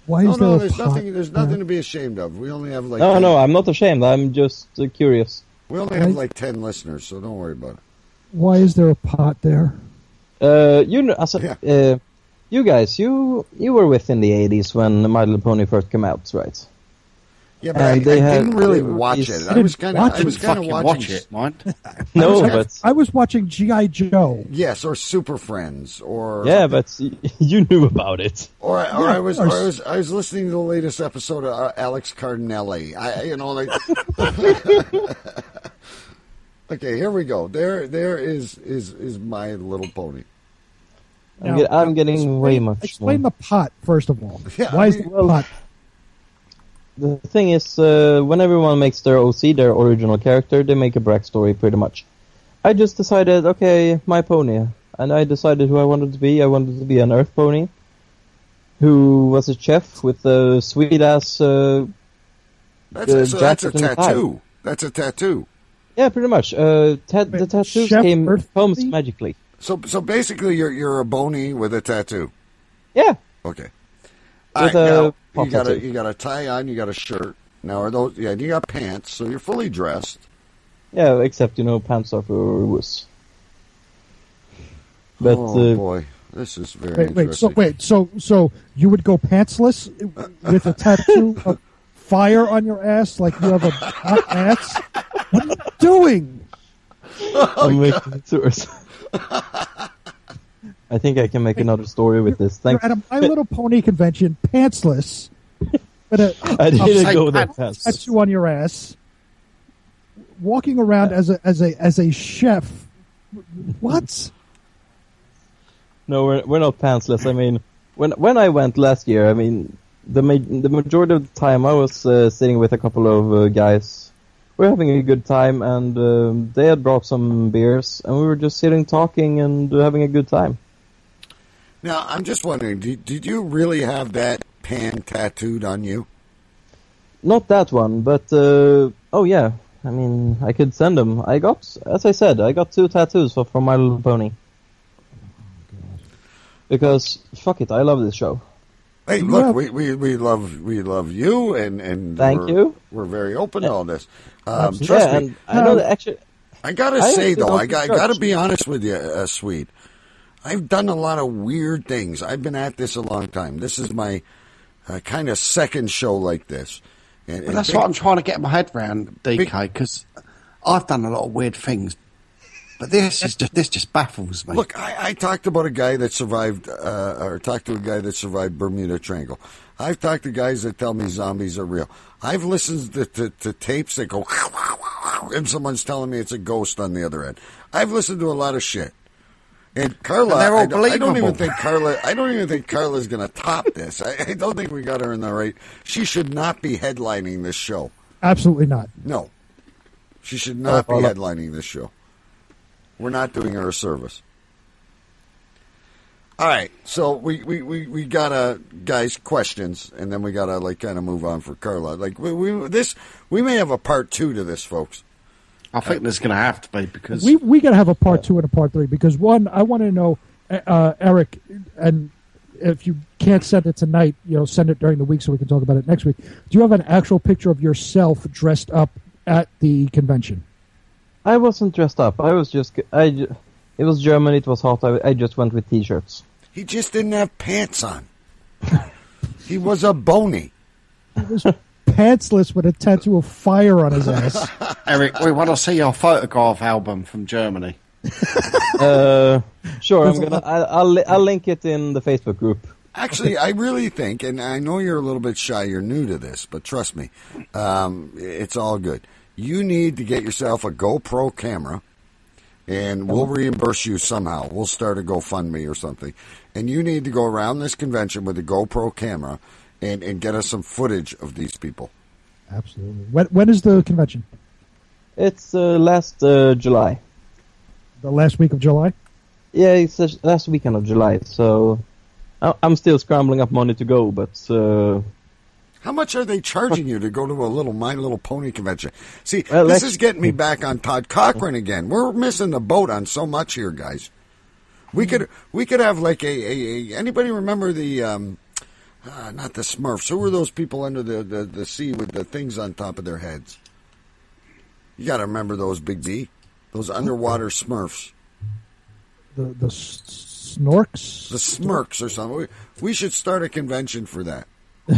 why No, is there no. a There's pot nothing. There's nothing to be ashamed of. We only have like. No, 10 no, I'm not ashamed. I'm just uh, curious. We only have like ten listeners, so don't worry about it. Why is there a pot there? Uh, you know, also, Yeah. uh, you guys, you you were within the 80s when My Little Pony first came out, right? Yeah, but I, I had- didn't really they watch it. I I was didn't kind of. watch I it. was kind of Fucking watching. watch it, mind. No, was- but I was watching GI Joe. Yes, or Super Friends, or yeah, but you knew about it. Or, I- or Yeah, I was, or or I s- was, I was listening to the latest episode of uh, Alex Cardinelli. I, you know, like. okay, here we go. There, there is is is my little pony. I'm, Now- get, I'm getting explain- way much Explain more. the pot first of all. Yeah, Why I is mean- the Well- pot? The thing is, uh, when everyone makes their OC, their original character, they make a backstory pretty much. I just decided, okay, my pony. And I decided who I wanted to be. I wanted to be an earth pony. Who was a chef with a sweet ass, uh, That's Uh, a, so that's a jacket and tie. tattoo. That's a tattoo. yeah, pretty much. Uh, ta- the Wait, tattoos Chef came Earth comes Pony? magically. So so basically, you're you're a bony with a tattoo. Yeah. Okay. All With right, a now pop you got a you got a tie on. You got a shirt. Now are those? Yeah, you got pants. So you're fully dressed. Yeah, except, you know, pants are for wuss. But, oh uh, boy, this is very Wait, wait. So wait. So so you would go pantsless with a tattoo of fire on your ass, like you have a hot ass? What are you doing? I'm making it worse. I think I can make another story with this. You're at a My Little Pony convention, pantsless, But a, I didn't say go that fast. tattoo on your ass, walking around as a as a as a chef. What? No, we're we're not pantsless. I mean, when when I went last year, I mean, the ma- the majority of the time I was uh, sitting with a couple of uh, guys. We're having a good time, and um, they had brought some beers, and we were just sitting talking and having a good time. Now I'm just wondering, did, did you really have that pan tattooed on you? Not that one, but uh, oh yeah. I mean, I could send them. I got, as I said, I got two tattoos for, from My Little Pony. Because fuck it, I love this show. Hey, look, have- we, we, we love we love you, and and Thank we're, you. We're very open to all this. Um, trust yeah, me, I know actually. I gotta I say though, I got, I gotta be honest with you, uh, Swede. I've done a lot of weird things. I've been at this a long time. This is my uh, kind of second show like this. And, But and that's big- what I'm trying to get my head around, DK, because I've done a lot of weird things. But this is just this just baffles me. Look, I, I talked about a guy that survived, uh, or talked to a guy that survived Bermuda Triangle. I've talked to guys that tell me zombies are real. I've listened to, to, to tapes that go, and someone's telling me it's a ghost on the other end. I've listened to a lot of shit. And Carla, And I, don't, I don't even think Carla. I don't even think Carla's going to top this. I, I don't think we got her in the right. She should not be headlining this show. Absolutely not. No, she should uh, not be Oh, headlining this show. We're not doing her a service. All right, so we we we, we gotta guys questions, and then we gotta like kind of move on for Carla. Like we, we this we may have a part two to this, folks. I think there's going to have to be because We we gotta have a part two and a part three because one, I want to know, uh, Erik, and if you can't send it tonight, you know, send it during the week so we can talk about it next week. Do you have an actual picture of yourself dressed up at the convention? I wasn't dressed up. I was just. I. It was German. It was hot. I, I just went with t-shirts. He just didn't have pants on. he was a bony. It was pantsless with a tattoo of fire on his ass. Erik, we want to see your photograph album from Germany. Uh, sure, I'm gonna. I'll, I'll I'll link it in the Facebook group. Actually, I really think, and I know you're a little bit shy, you're new to this, but trust me, um, it's all good. You need to get yourself a GoPro camera, and we'll reimburse you somehow. We'll start a GoFundMe or something. And you need to go around this convention with a GoPro camera and, and get us some footage of these people. Absolutely. When, when is the convention? It's uh, last uh, July. The last week of July? Yeah, it's uh, last weekend of July. So I- I'm still scrambling up money to go, but uh, How much are they charging you to go to a little My Little Pony convention? See, Well, this is getting me back on Todd Cochran again. We're missing the boat on so much here, guys. We could we could have like a, a, a anybody remember the um, uh, not the Smurfs? Who were those people under the, the, the sea with the things on top of their heads? You got to remember those Big D. those underwater Smurfs, The the s- snorks? the Smirks or something. We, we should start a convention for that.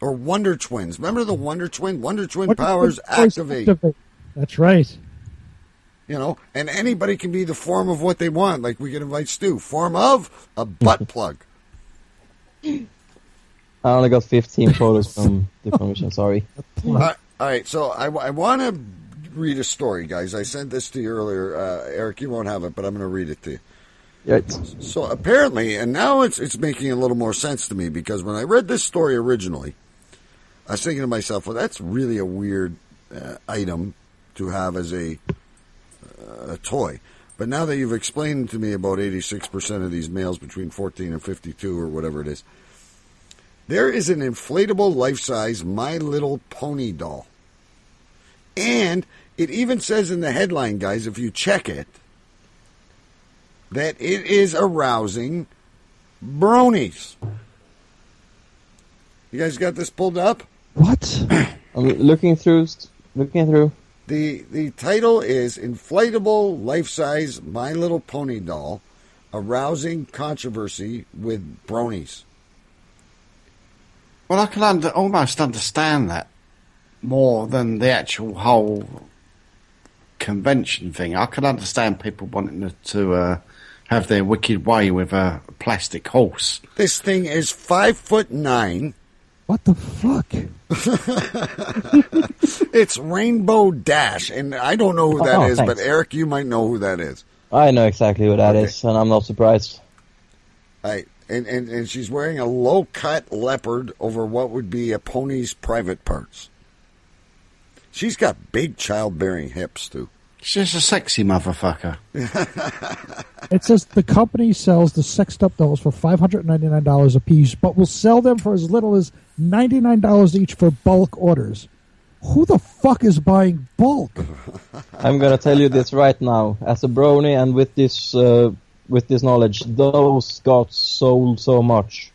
or Wonder Twins. Remember the Wonder Twin? Wonder Twin What- powers powers activate. activate. That's right. You know, and anybody can be the form of what they want. Like we can invite Stu, form of a butt plug. I only got 15 photos from the convention. Sorry. All right, all right, so I, I want to read a story, guys. I sent this to you earlier, uh, Erik. You won't have it, but I'm going to read it to you. Right. So apparently, and now it's it's making a little more sense to me because when I read this story originally, I was thinking to myself, well, that's really a weird uh, item to have as a Uh, a toy. But now that you've explained to me about 86% of these males between 14 and 52 or whatever it is, there is an inflatable life-size My Little Pony doll. And it even says in the headline, guys, if you check it, that it is arousing bronies. You guys got this pulled up? What? I'm looking through. Looking through. The the title is Inflatable Life Size My Little Pony Doll Arousing Controversy with Bronies. Well, I can under, almost understand that more than the actual whole convention thing. I can understand people wanting to, to uh, have their wicked way with a plastic horse. This thing is five foot nine. What the fuck? It's Rainbow Dash, and I don't know who that Oh, is, thanks. but Erik, you might know who that is. I know exactly who that Okay. is, and I'm not surprised. Right. And, and, and she's wearing a low cut leopard over what would be a pony's private parts. She's got big childbearing hips, too. She's a sexy motherfucker. It says the company sells the sexed up dolls for five hundred ninety nine dollars a piece, but will sell them for as little as ninety nine dollars each for bulk orders. Who the fuck is buying bulk? I'm gonna tell you this right now, as a brony, and with this uh, with this knowledge, those got sold so much.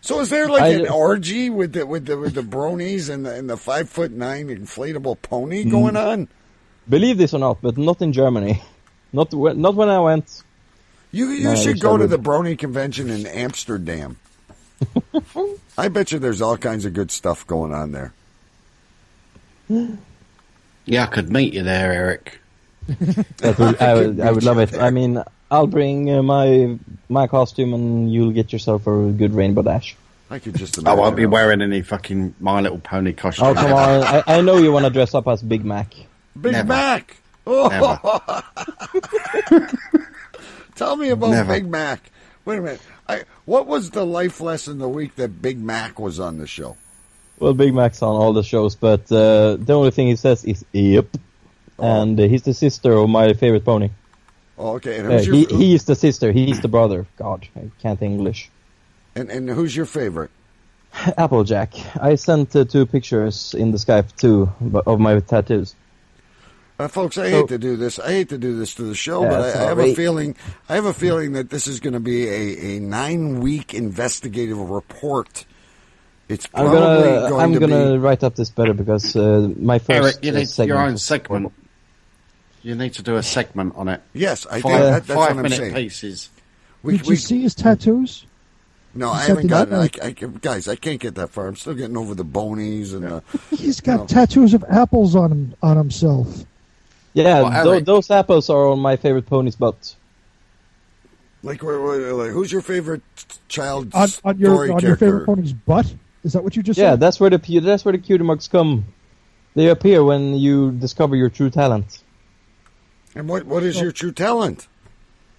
So is there like I- an orgy with the with the with the bronies and the and the five foot nine inflatable pony going on? Believe this or not, but not in Germany. Not when, not when I went. You you No, should go to the brony convention in Amsterdam. I bet you there's all kinds of good stuff going on there. Yeah, I could meet you there, Erik. That would, I, would, I would love it. I mean, I'll bring uh, my my costume, and you'll get yourself a good rainbow dash. I could just I won't be it. wearing any fucking My Little Pony costume. Oh come on! I, I know you want to dress up as Big Mac. Big Never. Mac. Oh. Tell me about Never. Big Mac. Wait a minute. I, what was the life lesson the week that Big Mac was on the show? Well, Big Mac's on all the shows, but uh, the only thing he says is "yep," and uh, he's the sister of my favorite pony. Oh, okay. And Uh, your, he he's the sister. He's the brother. God, I can't English. and, and who's your favorite? Applejack. I sent uh, two pictures in the Skype too of my tattoos. Uh, folks, I So- hate to do this. I hate to do this to the show, Yeah, but I, I have a feeling. I have a feeling that this is going to be a, a nine week investigative report. It's I'm gonna going I'm to gonna be. write up this better because uh, my first Erik, you uh, need segment your own was- segment. You need to do a segment on it. Yes, I think Five, that, that's five what I'm minute saying. pieces. We, Did we, you see his tattoos? No, I haven't the gotten. other- I, I, guys, I can't get that far. I'm still getting over the bonies and the. He's got tattoos of apples on him on himself. Yeah, Well, tho- Erik- those apples are on my favorite pony's butt. Like, wait, wait, like, who's your favorite child On, on your story on your character? favorite pony's butt. Is that what you just Yeah, said? that's where the pu- that's where the cutie marks come. They appear when you discover your true talent. And what what is your true talent?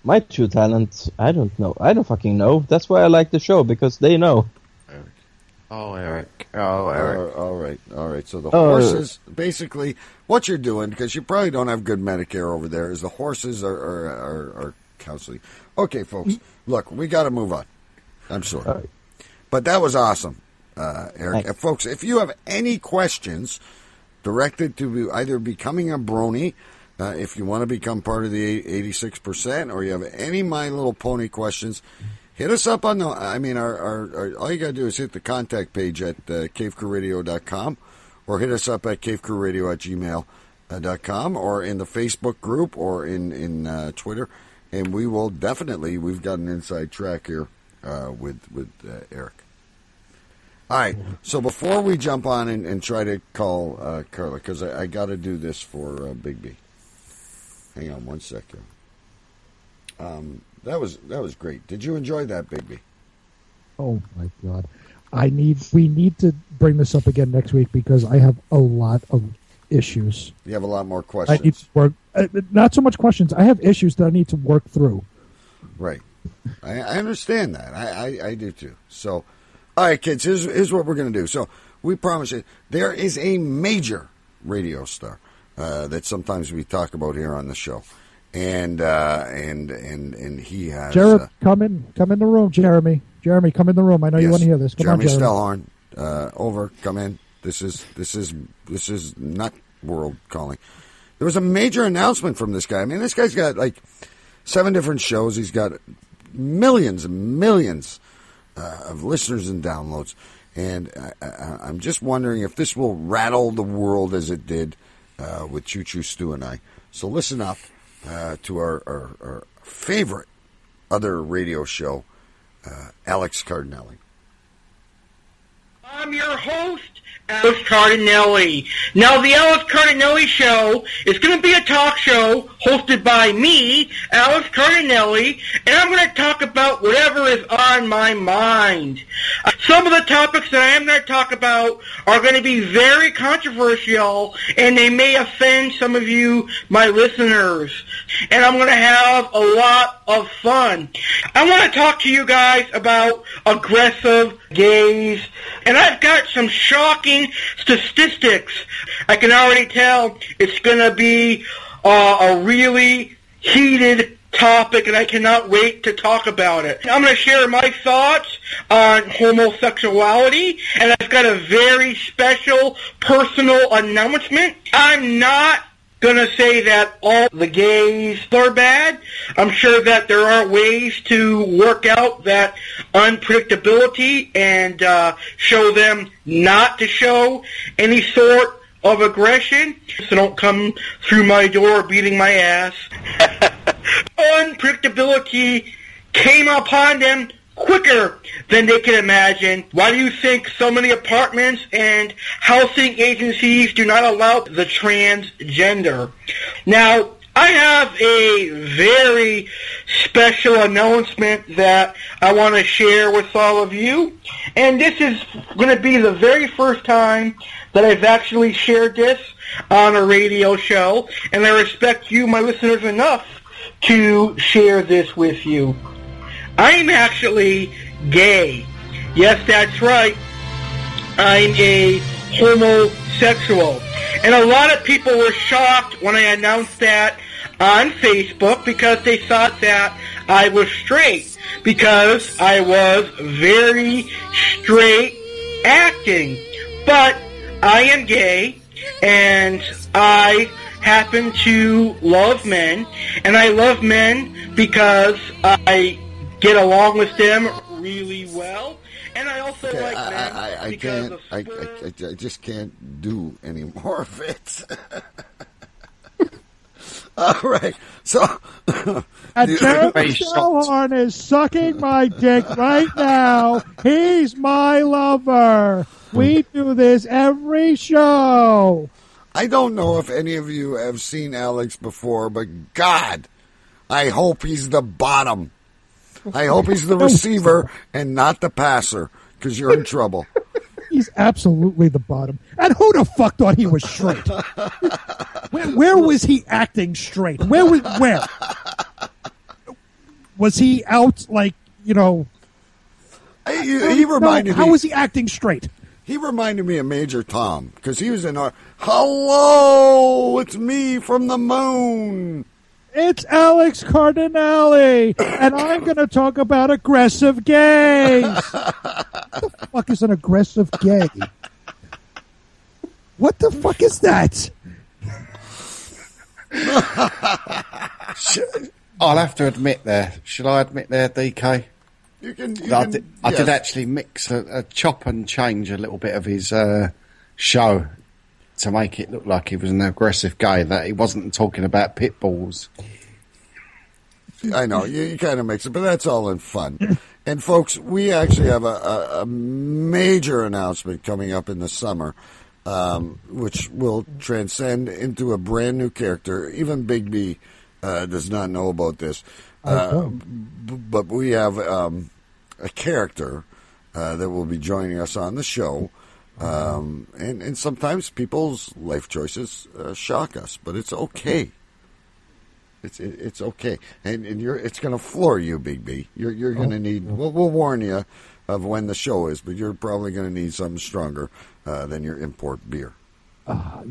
My true talent, I don't know. I don't fucking know. That's why I like the show because they know. Oh, Erik. Oh, Erik. All right, all right. So the Oh. horses, basically, what you're doing because you probably don't have good Medicare over there, is the horses are are, are, are counseling. Okay, folks, look, we got to move on. I'm sorry, right. but that was awesome, uh, Erik. Thanks. Folks, if you have any questions directed to either becoming a brony. Uh, if you want to become part of the 86%, or you have any My Little Pony questions, hit us up on the. I mean, our, our, our all you got to do is hit the contact page at uh, cavecrewradio.com or hit us up at cavecrewradio at gmail uh, or in the Facebook group or in, in uh, Twitter. And we will definitely, we've got an inside track here uh, with, with uh, Erik. All right. So before we jump on and, and try to call uh, Carla, because I, I got to do this for uh, Big B. Hang on one second. Um, that was that was great. Did you enjoy that, baby? Oh my god. I need we need to bring this up again next week because I have a lot of issues. You have a lot more I questions, need to work uh, not so much questions. I have issues that I need to work through. right? I, I understand that. I, I, I do too. So, all right, kids. Here's here's what we're gonna do. So we promise you there is a major radio star uh, that sometimes we talk about here on the show, and uh, and and and he has. Jared, uh, come in come in the room, Jeremy. Jeremy, come in the room. I know you want to hear this. Come Jeremy on, Jeremy. Stellhorn, uh, over. Come in. This is this is this is not world calling. There was a major announcement from this guy. I mean, this guy's got like seven different shows. He's got millions and millions uh, of listeners and downloads. And I, I, I'm just wondering if this will rattle the world as it did uh, with Choo Choo Stu and I. So listen up uh, to our, our, our favorite other radio show, uh, Alex Cardinelli. I'm your host, Alex Cardinelli. Now, the Alex Cardinelli Show is going to be a talk show hosted by me, Alex Cardinelli, and I'm going to talk about whatever is on my mind. Uh, some of the topics that I am going to talk about are going to be very controversial, and they may offend some of you, my listeners. And I'm going to have a lot of fun. I want to talk to you guys about aggressive gays, and I've got some shocking statistics. I can already tell it's going to be uh, a really heated topic, and I cannot wait to talk about it. I'm going to share my thoughts on homosexuality, and I've got a very special personal announcement. I'm not gonna say that all the gays are bad. I'm sure that there are ways to work out that unpredictability and uh, show them not to show any sort of aggression. So don't come through my door beating my ass. Unpredictability came upon them quicker than they can imagine. Why do you think so many apartments and housing agencies do not allow the transgender? Now, I have a very special announcement that I want to share with all of you. And this is going to be the very first time that I've actually shared this on a radio show. And I respect you, my listeners, enough to share this with you. I'm actually gay. Yes, that's right. I'm a homosexual. And a lot of people were shocked when I announced that on Facebook because they thought that I was straight because I was very straight acting. But I am gay and I happen to love men and I love men because I get along with them really well. And I also Okay, like I, I, I because can't. of I, I, I, I just can't do any more of it. All right. So, And Jeremy Very shocked. Stellhorn is sucking my dick right now. He's my lover. We do this every show. I don't know if any of you have seen Alex before, but God, I hope he's the bottom. I hope he's the receiver and not the passer, because you're in trouble. He's absolutely the bottom. And who the fuck thought he was straight? where, where was he acting straight? Where was where? Was he out like you know? He, he reminded How me. How was he acting straight? He reminded me of Major Tom because he was in our. Hello, it's me from the moon. It's Alex Cardinale, and I'm going to talk about aggressive gays. what the fuck is an aggressive gay? What the fuck is that? Sh- I'll have to admit there. Should I admit there, DK? You can. You that I can- did, I did actually mix a, a chop and change a little bit of his uh, show to make it look like he was an aggressive guy, That he wasn't talking about pit bulls. I know you, you kind of mix it, but that's all in fun. And folks, we actually have a, a, a major announcement coming up in the summer, um, which will transcend into a brand new character. Even Big B uh, does not know about this, uh, b- but we have um, a character uh, that will be joining us on the show. Um, and, and sometimes people's life choices uh, shock us, but it's okay. It's it, it's okay, and and you're it's going to floor you, Big B. You're you're going to need. We'll, we'll warn you of when the show is, but you're probably going to need something stronger uh, than your import beer.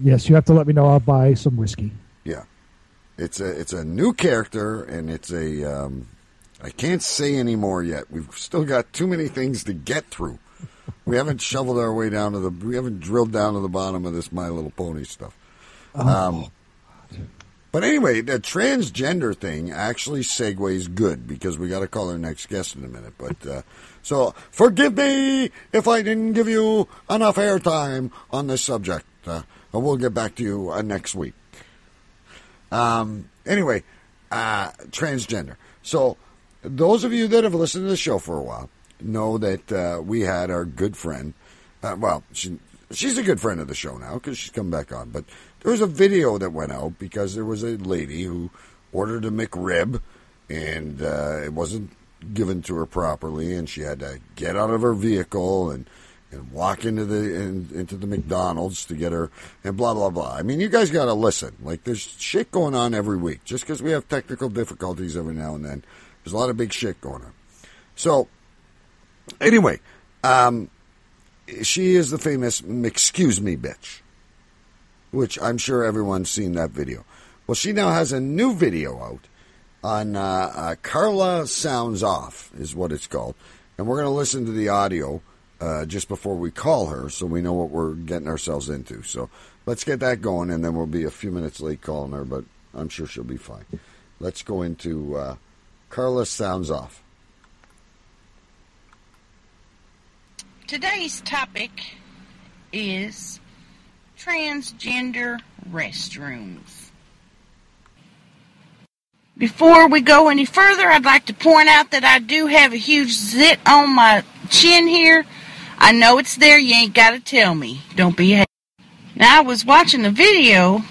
Yes, you have to let me know. I'll buy some whiskey. Yeah, it's a it's a new character, and it's a. Um, I can't say any more yet. We've still got too many things to get through. We haven't shoveled our way down to the. We haven't drilled down to the bottom of this My Little Pony stuff. Um, but anyway, the transgender thing actually segues good because we got to call our next guest in a minute. But uh, so forgive me if I didn't give you enough airtime on this subject. Uh, and we'll get back to you uh, next week. Um, anyway, uh, transgender. So, those of you that have listened to the show for a while know that uh, we had our good friend. Uh, well, she, she's a good friend of the show now because she's come back on. But there was a video that went out because there was a lady who ordered a McRib and uh, it wasn't given to her properly, and she had to get out of her vehicle and and walk into the in, into the McDonald's to get her and blah blah blah. I mean, you guys got to listen. Like, there's shit going on every week. Just because we have technical difficulties every now and then, there's a lot of big shit going on. So, anyway, um, she is the famous "Excuse Me" bitch, which I'm sure everyone's seen that video. Well, she now has a new video out on uh, uh, Carla Sounds Off, is what it's called. And we're going to listen to the audio uh, just before we call her so we know what we're getting ourselves into. So let's get that going, and then we'll be a few minutes late calling her, but I'm sure she'll be fine. Let's go into uh, Carla Sounds Off. Today's topic is transgender restrooms. Before we go any further, I'd like to point out that I do have a huge zit on my chin here. I know it's there, you ain't gotta tell me. Don't be a Now I was watching a video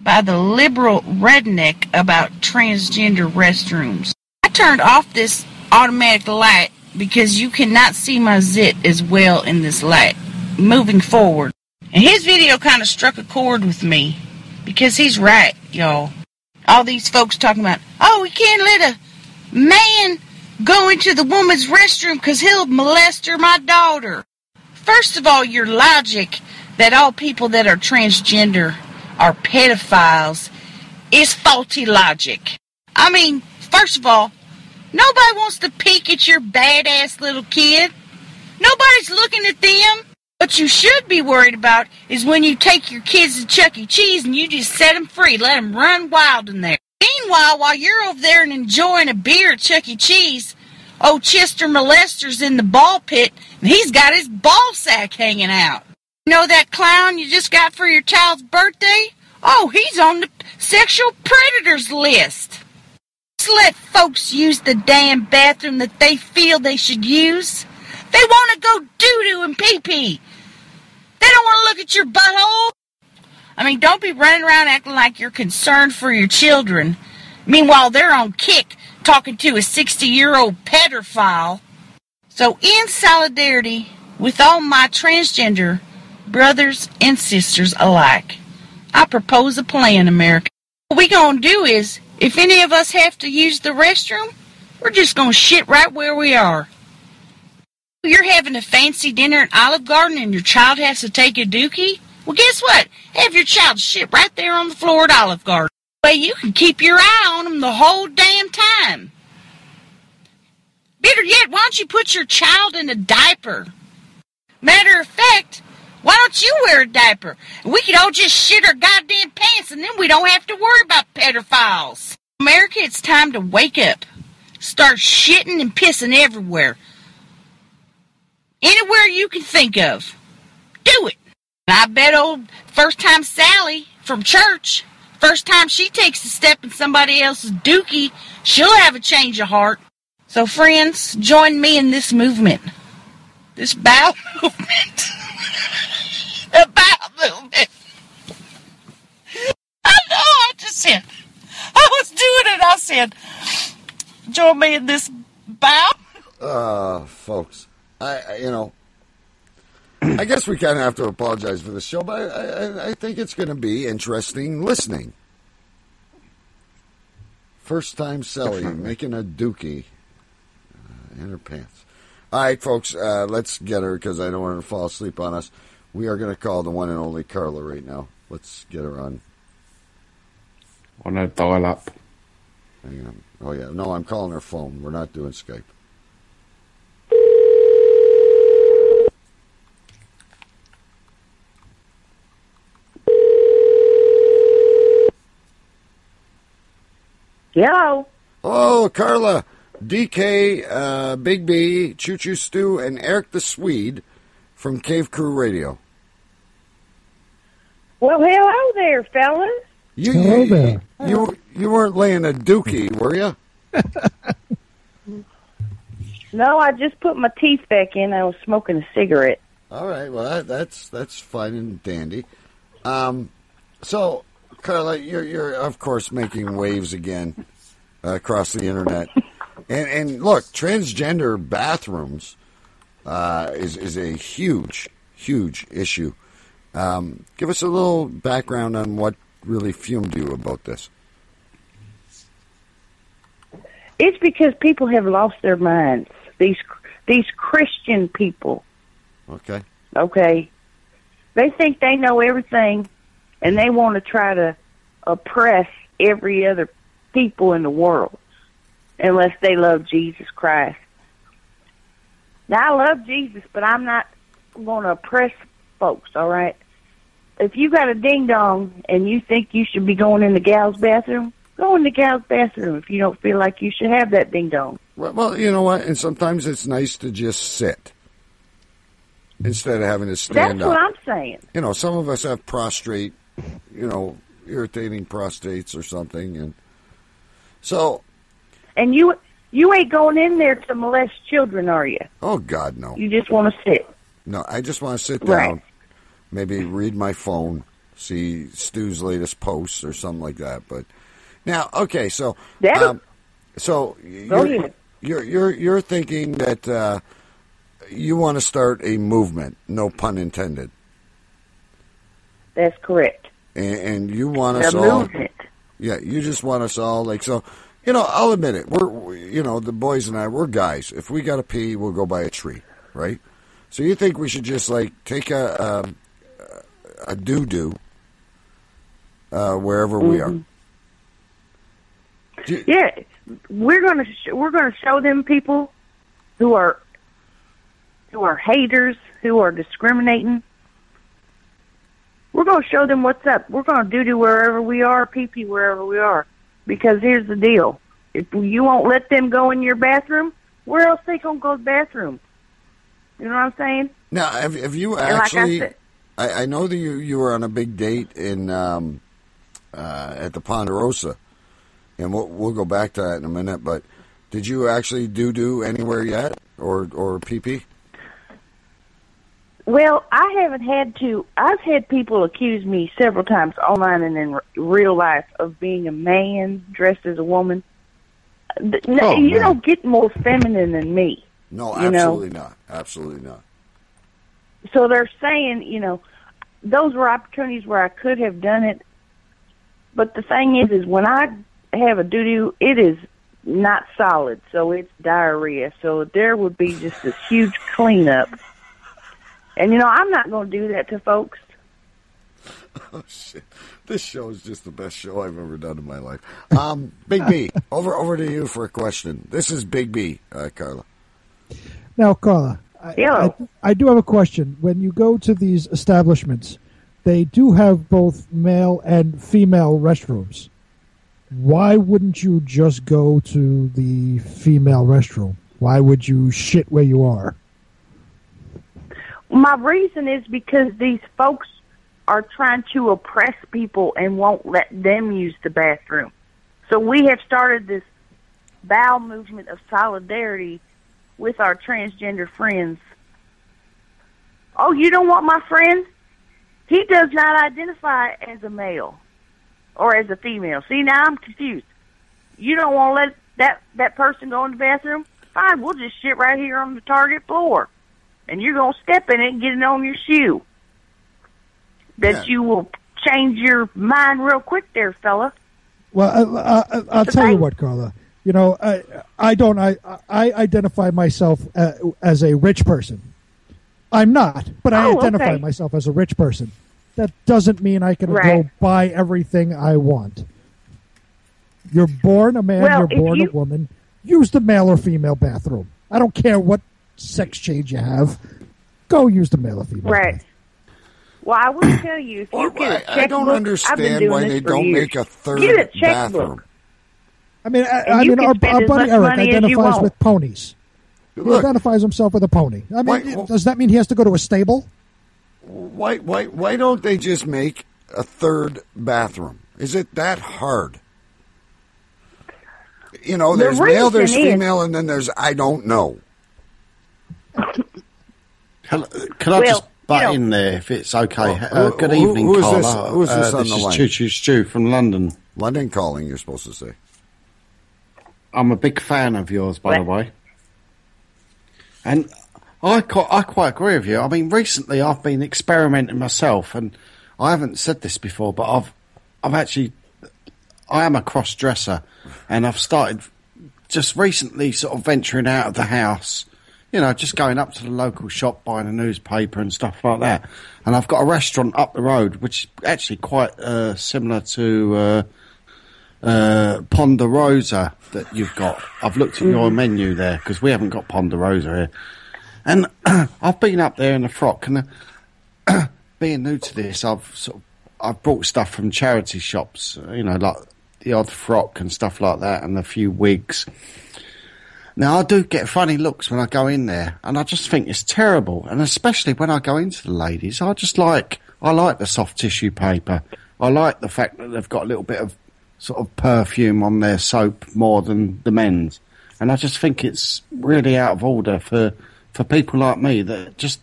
by the liberal redneck about transgender restrooms. I turned off this automatic light because you cannot see my zit as well in this light moving forward. And his video kind of struck a chord with me because he's right, y'all. All these folks talking about, oh, we can't let a man go into the woman's restroom because he'll molest her, my daughter. First of all, your logic that all people that are transgender are pedophiles is faulty logic. I mean, first of all, nobody wants to peek at your badass little kid. Nobody's looking at them. What you should be worried about is when you take your kids to Chuck E. Cheese and you just set them free, let them run wild in there. Meanwhile, while you're over there and enjoying a beer at Chuck E. Cheese, old Chester Molester's in the ball pit and he's got his ball sack hanging out. You know that clown you just got for your child's birthday? Oh, he's on the sexual predators list. Just let folks use the damn bathroom that they feel they should use. They want to go doo doo and pee pee. They don't want to look at your butthole. I mean, don't be running around acting like you're concerned for your children. Meanwhile, they're on Kik talking to a 60 year old pedophile. So, in solidarity with all my transgender brothers and sisters alike, I propose a plan, America. What we're gonna do is, if any of us have to use the restroom, we're just gonna shit right where we are. You're having a fancy dinner at Olive Garden and your child has to take a dookie? Well, guess what? Have your child shit right there on the floor at Olive Garden. Way you can keep your eye on them the whole damn time. Better yet, why don't you put your child in a diaper? Matter of fact, why don't you wear a diaper? We could all just shit our goddamn pants and then we don't have to worry about pedophiles. America, it's time to wake up. Start shitting and pissing everywhere. Anywhere you can think of. Do it. I bet old first time Sally from church, first time she takes a step in somebody else's dookie, she'll have a change of heart. So, friends, join me in this movement. This bow movement. The bow movement. I know, I just said, I was doing it. I said, join me in this bow. Uh, folks, I, I you know, I guess we kind of have to apologize for the show, but I, I, I think it's going to be interesting listening. First time Sally making a dookie uh, in her pants. All right, folks, uh, let's get her because I don't want her to fall asleep on us. We are going to call the one and only Carla right now. Let's get her on. On a dial up. Hang on. Oh, yeah. No, I'm calling her phone. We're not doing Skype. Hello. Oh, Carla, DK, uh, Big B, Choo Choo Stu, and Erik the Swede from Cave Crew Radio. Well, hello there, fellas. You, Hello you, there. You, you weren't laying a dookie, were you? No, I just put my teeth back in. I was smoking a cigarette. All right. Well, that, that's that's fine and dandy. Um, so, Carla, you're you're of course making waves again uh, across the internet, and and look, transgender bathrooms uh, is is a huge huge issue. Um, give us a little background on what really fumed you about this. It's because people have lost their minds. These these Christian people, Okay. okay, they think they know everything, and they want to try to oppress every other people in the world, unless they love Jesus Christ. Now I love Jesus, but I'm not going to oppress folks. All right. If you got a ding dong and you think you should be going in the gal's bathroom, go in the gal's bathroom. If you don't feel like you should have that ding dong. Well, well, you know what? And sometimes it's nice to just sit instead of having to stand up. That's what. I'm saying. you know, some of us have prostrate, you know, irritating prostates or something, and so And you you ain't going in there to molest children, are you? oh God, no, You just want to sit. no. I just want to sit down, Right. maybe read my phone, see Stu's latest posts or something like that. But now, okay, so That'll- um, so you're, you're you're you're thinking that uh, you want to start a movement, no pun intended, That's correct. and, and you want us all. movement. Yeah, you just want us all like so. You know, I'll admit it. We're we- you know the boys and I we're guys. If we got to pee, we'll go by a tree, right? So you think we should just like take a um, a doo doo uh, wherever we are? Mhm. Yeah, we're gonna sh- we're gonna show them people who are who are haters, who are discriminating. We're gonna show them what's up. We're gonna do do wherever we are, pee pee wherever we are. Because here's the deal: if you won't let them go in your bathroom, where else they gonna go to the bathroom? You know what I'm saying? Now, have, have you And like I actually? said- I, I know that you you were on a big date in um, uh, at the Ponderosa, and we'll we'll go back to that in a minute. But did you actually do do anywhere yet, or or PP? Well, I haven't had to. I've had people accuse me several times online and in r- real life of being a man dressed as a woman. No, Oh, you man. don't get more feminine than me. No, You know? absolutely not. Absolutely not. So they're saying, you know, those were opportunities where I could have done it. But the thing is, is when I have a doo doo, it is not solid, so it's diarrhea. So there would be just this huge cleanup. And you know, I'm not going to do that to folks. Oh shit! This show is just the best show I've ever done in my life. Um, Big B, over over to you for a question. This is Big B, uh, Carla. Now, Carla, I, Hello. I, I do have a question. When you go to these establishments, they do have both male and female restrooms. Why wouldn't you just go to the female restroom? Why would you shit where you are? My reason is because these folks are trying to oppress people and won't let them use the bathroom. So we have started this bowel movement of solidarity with our transgender friends. Oh, you don't want my friend? He does not identify as a male or as a female. See, now I'm confused. You don't want to let that that person go in the bathroom? Fine, we'll just shit right here on the target floor and you're going to step in it and get it on your shoe. That you will change your mind real quick there, fella. Well, I, I, I'll tell you what, Carla. You know, I, I don't. I, I identify myself uh, as a rich person. I'm not, but I Oh, identify okay. myself as a rich person. That doesn't mean I can Right. go buy everything I want. You're born a man. Well, you're born you- a woman. Use the male or female bathroom. I don't care what sex change you have. Go use the male or female. Right. Well, I will tell you, if you get a checkbook, I don't understand why they don't years. make a third Get a checkbook. bathroom. I mean, I, I mean, our, our buddy Erik money as you identifies with ponies. He Look. identifies himself with a pony. I mean, does that mean he has to go to a stable? Why why why don't they just make a third bathroom? Is it that hard? You know, The there's male, there's reason is- female, and then there's I don't know. Can, can I Well, just butt you know- in there if it's okay? Oh, uh, who- good who- evening, who is Carla. this- who is this uh, on this the is line? Choo Choo Stu from London. London calling. You're supposed to say. I'm a big fan of yours, by the way. And I quite, I quite agree with you. I mean, recently I've been experimenting myself, and I haven't said this before, but I've, I've actually, I am a cross dresser, and I've started just recently sort of venturing out of the house. You know, just going up to the local shop, buying a newspaper and stuff like that. And I've got a restaurant up the road, which is actually quite uh, similar to. Uh, uh, Ponderosa that you've got. I've looked at your menu there because we haven't got Ponderosa here. And I've been up there in a frock, and uh, being new to this, I've sort of I've brought stuff from charity shops, you know, like the odd frock and stuff like that, and a few wigs. Now I do get funny looks when I go in there, and I just think it's terrible. And especially when I go into the ladies, I just like I like the soft tissue paper. I like the fact that they've got a little bit of sort of perfume on their soap more than the men's, and I just think it's really out of order for for people like me that just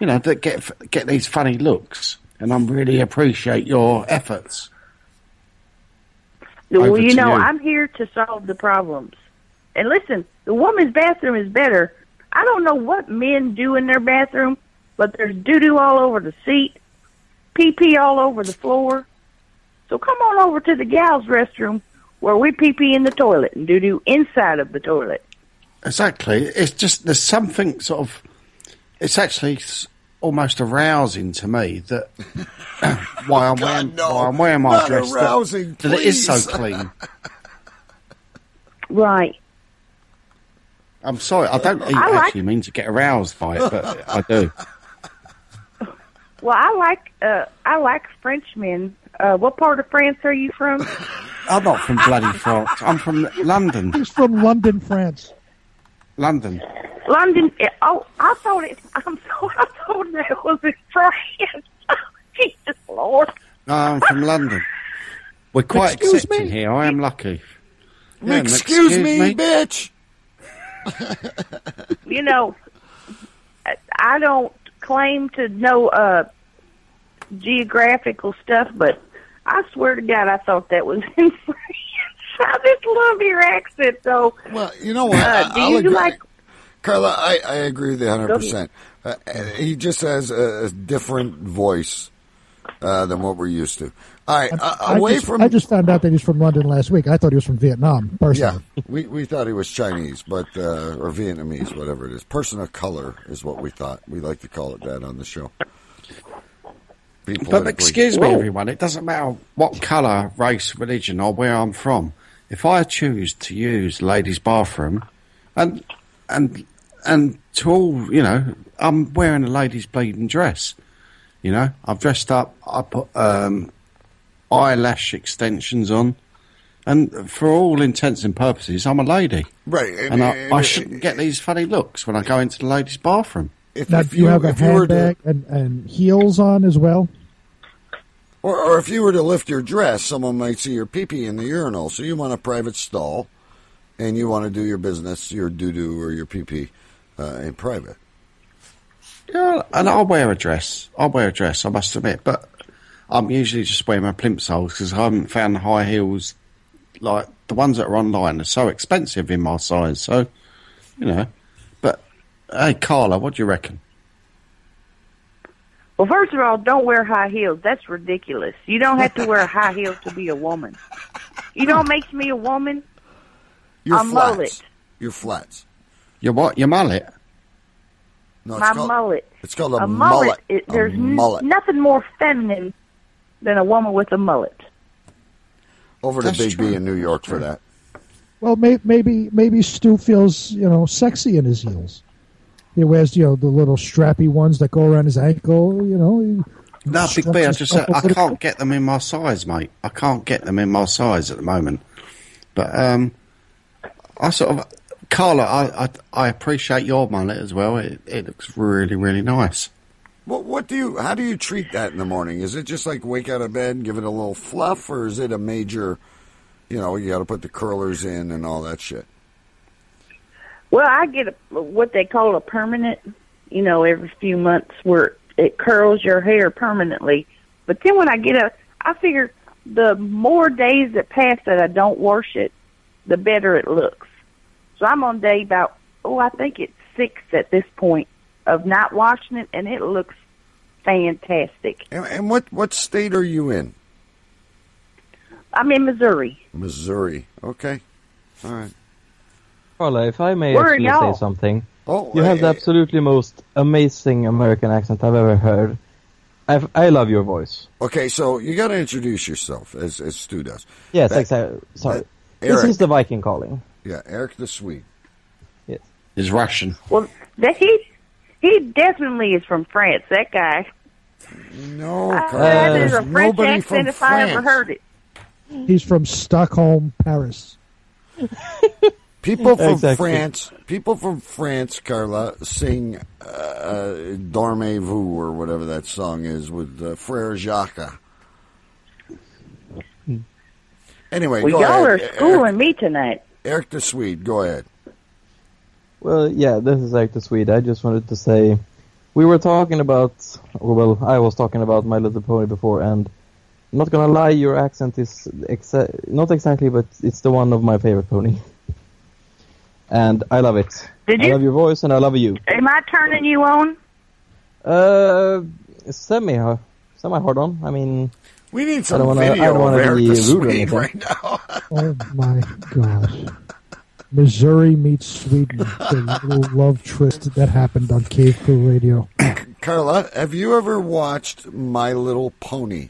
you know that get get these funny looks. And I really appreciate your efforts. Well, Over you know, you. I'm here to solve the problems. And listen, the woman's bathroom is better. I don't know what men do in their bathroom, but there's doo doo all over the seat, pee pee all over the floor. So come on over to the gals' restroom where we pee pee in the toilet and doo doo inside of the toilet. Exactly. It's just there's something sort of. It's actually almost arousing to me that why I'm wearing why I'm wearing my dress that- arousing, that, it is so clean. Right. I'm sorry, I don't even I like- actually mean to get aroused by it, but I do. Well, I like uh I like Frenchmen. Uh what part of France are you from? I'm not from bloody France. I'm from London. He's from London, France. London. London. Oh, I thought it. I'm sorry. I thought that was in France. Jesus Lord. No, I'm from London. We're quite Excuse accepting me? here. I am lucky. Yeah, excuse, excuse me, me. bitch. you know, I don't claim to know uh geographical stuff, but I swear to God, I thought that was in French. I just love your accent, though. Well, you know what? Uh, do I'll you agree. like? Carla, I, I agree with you 100%. Uh, he just has a, a different voice uh, than what we're used to. All right, uh, I away just, from. I just found out that he's from London last week. I thought he was from Vietnam, Yeah, we, we thought he was Chinese, but uh, or Vietnamese, whatever it is. Person of color is what we thought. We like to call it that on the show. But excuse me, everyone. It doesn't matter what colour, race, religion, or where I'm from. If I choose to use ladies' bathroom, and and and to all, you know, I'm wearing a lady's bleeding dress. You know, I've dressed up. I put um, eyelash extensions on, and for all intents and purposes, I'm a lady. Right, And, I, I shouldn't get these funny looks when I go into the ladies' bathroom. If, Now, if do you, have a if you were to- handbag and, and heels on as well? Or, or if you were to lift your dress, someone might see your pee-pee in the urinal. So you want a private stall, and you want to do your business, your doo-doo or your pee-pee uh, in private. Yeah, and I'll wear a dress. I'll wear a dress, I must admit. But I'm usually just wearing my plimsolls because I haven't found high heels like the ones that are online are so expensive in my size. So, you know. But, hey, Carla, what do you reckon? Well, first of all, don't wear high heels. That's ridiculous. You don't have to wear high heels to be a woman. You know what makes me a woman? Your A flats. mullet. Your flats. Your what? Your mullet? No, My mullet. It's called a, A mullet. mullet. It, A there's n- nothing more feminine than a woman with a mullet. Over to That's Big B in New York for that. Well, may, maybe maybe Stu feels you know sexy in his heels. He wears you know the little strappy ones that go around his ankle. You know. he No, Big B, I just said I can't get them in my size, mate. I can't get them in my size at the moment. But um, I sort of, Carla, I, I I appreciate your mullet as well. It it looks really really nice. What, what do you? How do you treat that in the morning? Is it just like wake out of bed give it a little fluff, or is it a major? You know, you got to put the curlers in and all that shit. Well, I get a, what they call a permanent, you know, every few months where it curls your hair permanently. But then when I get a, I figure the more days that pass that I don't wash it, the better it looks. So I'm on day about, oh, I think it's six at this point of not washing it, and it looks fantastic. And, and what what state are you in? I'm in Missouri. Missouri. Okay. All right. Carla, if I may Where actually say something. Oh, you have hey, the absolutely most amazing American accent I've ever heard. I've, I love your voice. Okay, so you got to introduce yourself as as Stu does. Yes, That- exactly. Sorry. that- this is the Viking calling. Yeah, Erik the Swede. Yes. Is Russian. Well, that he he definitely is from France. That guy. No, Uh, Carla, that is a French nobody accent from if I ever France. heard it. He's from Stockholm, Paris. People from Exactly. France, people from France, Carla, sing uh, "Dormez-vous" or whatever that song is with uh, Frere Jacques. Anyway, Well, go y'all are ahead. schooling Erik, me tonight. Erik the Swede, go ahead. Well, yeah, this is Erik the Swede. I just wanted to say, we were talking about, well, I was talking about My Little Pony before, and I'm not gonna lie, your accent is exa- not exactly, but it's the one of my favorite pony. And I love it. Did I you? love your voice, and I love you. Am I turning you on? Uh, semi, semi hard on. I mean, We need I some don't wanna- I video don't of wanna Erik be the rude or Swede anything. right now. Oh my gosh. Missouri meets Sweden. The little love tryst that happened on Cave Crew Radio. Carla, have you ever watched My Little Pony?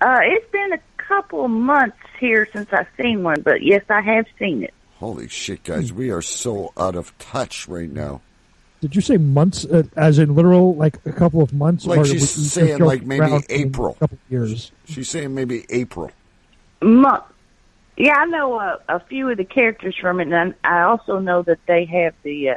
Uh, it's been a couple of months here since I've seen one, but yes, I have seen it. Holy shit, guys, we are so out of touch right now. Did you say months, uh, as in literal, like a couple of months? Like or she's we- we saying, like maybe April. A couple of years. She's saying maybe April. Month. Yeah, I know a, a few of the characters from it, and I also know that they have the uh,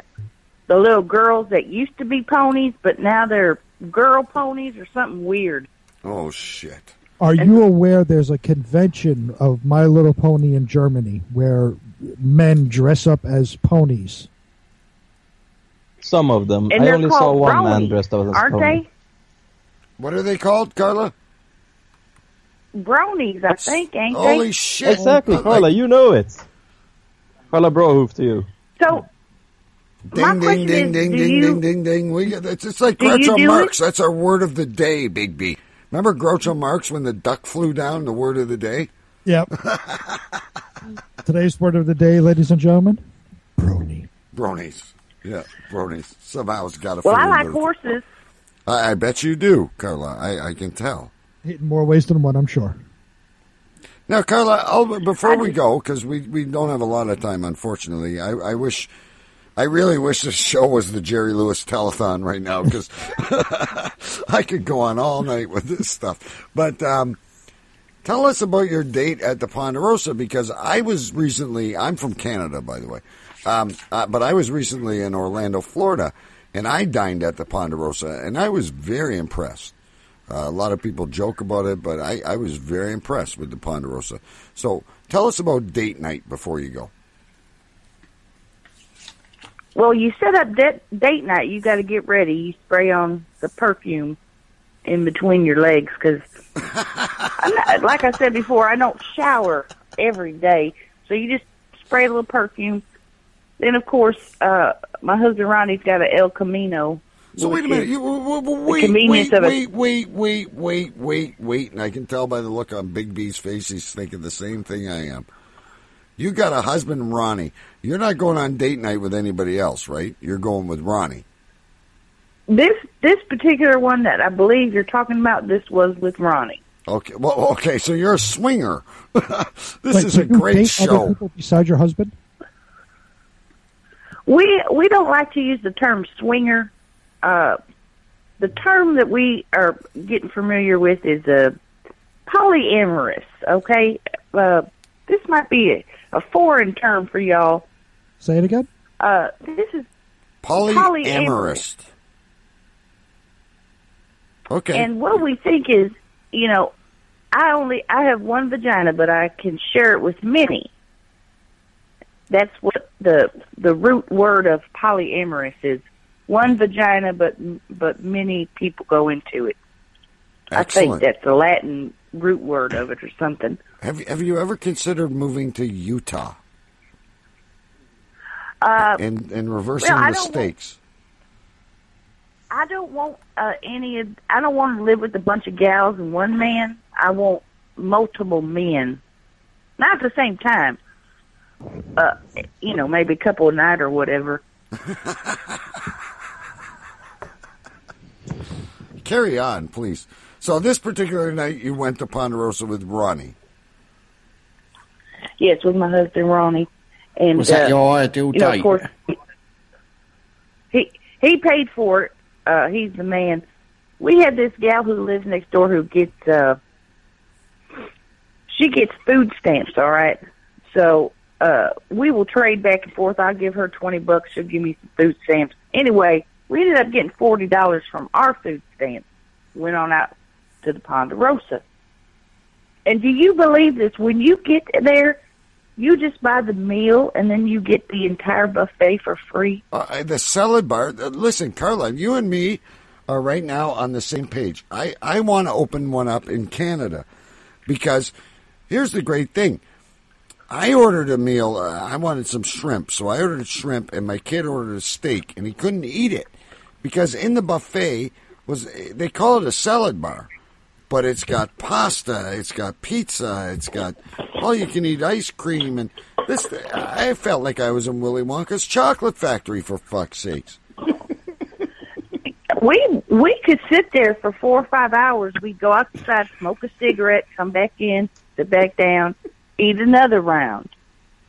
the little girls that used to be ponies, but now they're girl ponies or something weird. Oh shit. Are you aware there's a convention of My Little Pony in Germany where men dress up as ponies? Some of them. And I they're only saw called one man dressed up as a aren't pony. they? What are they called, Carla? Bronies, I think, ain't Holy they? shit! Exactly, Carla, you know it. Carla Brohoof to you. So, My Ding, ding, question ding, is, ding, do ding, you- ding, ding, ding. We get, it's, it's like Do you Groucho Marx. it? That's our word of the day, Big B. Remember Groucho Marx when the duck flew down? The word of the day. Yep. Today's word of the day, ladies and gentlemen. Bronies. Bronies. Yeah, bronies. Somehow it's got to. well, I like horses. I, I bet you do, Carla. I, I can tell. In more ways than one, I'm sure. Now, Carla, I'll, before we go, because we, we don't have a lot of time, unfortunately, I, I wish, I really wish this show was the Jerry Lewis telethon right now, because I could go on all night with this stuff. But um, tell us about your date at the Ponderosa, because I was recently, I'm from Canada, by the way, um, uh, but I was recently in Orlando, Florida, and I dined at the Ponderosa, and I was very impressed. Uh, a lot of people joke about it, but I, I was very impressed with the Ponderosa. So tell us about date night before you go. Well, you set up de- date night. You got to get ready. You spray on the perfume in between your legs because, like I said before, I don't shower every day. So you just spray a little perfume. Then, of course, uh, my husband Ronnie's got an El Camino. So wait a minute. You, w- w- wait, wait, wait, wait, wait, wait, wait, wait. And I can tell by the look on Big B's face, he's thinking the same thing I am. You got a husband, Ronnie. You're not going on date night with anybody else, right? You're going with Ronnie. This this particular one that I believe you're talking about, this was with Ronnie. Okay. Well, okay. So you're a swinger. this Wait, is a you great date other show. people besides your husband? We we don't like to use the term swinger. Uh, the term that we are getting familiar with is a polyamorous. Okay, uh, this might be a, a foreign term for y'all. Say it again. Uh, this is Polyamorous. Okay. And what we think is, you know, I only I have one vagina, but I can share it with many. That's what the the root word of polyamorous is. One vagina, but but many people go into it. I think that's the Latin root word of it or something. Have you, have you ever considered moving to Utah Uh, and and reversing well, I the don't want- stakes? I don't want uh, any. of I don't want to live with a bunch of gals and one man. I want multiple men, not at the same time. Uh, you know, maybe a couple a night or whatever. Carry on, please. So this particular night, you went to Ponderosa with Ronnie. Yes, with my husband Ronnie. And Was that uh, your ideal you know, date? Of course, he he paid for it. Uh, he's the man. We had this gal who lives next door who gets uh, she gets food stamps. All right, so uh, we will trade back and forth. I'll give her twenty bucks. She'll give me some food stamps. Anyway, we ended up getting forty dollars from our food stamps. Went on out to the Ponderosa. And do you believe this? When you get there, you just buy the meal and then you get the entire buffet for free. Uh, the salad bar. Uh, listen, Carla, you and me are right now on the same page. I, I want to open one up in Canada because here's the great thing. I ordered a meal. Uh, I wanted some shrimp, so I ordered shrimp, and my kid ordered a steak, and he couldn't eat it because in the buffet was they call it a salad bar, but it's got pasta, it's got pizza, it's got all you can eat ice cream, and this. I felt like I was in Willy Wonka's chocolate factory for fuck's sakes. We we could sit there for four or five hours. We'd go outside, smoke a cigarette, come back in, sit back down, eat another round.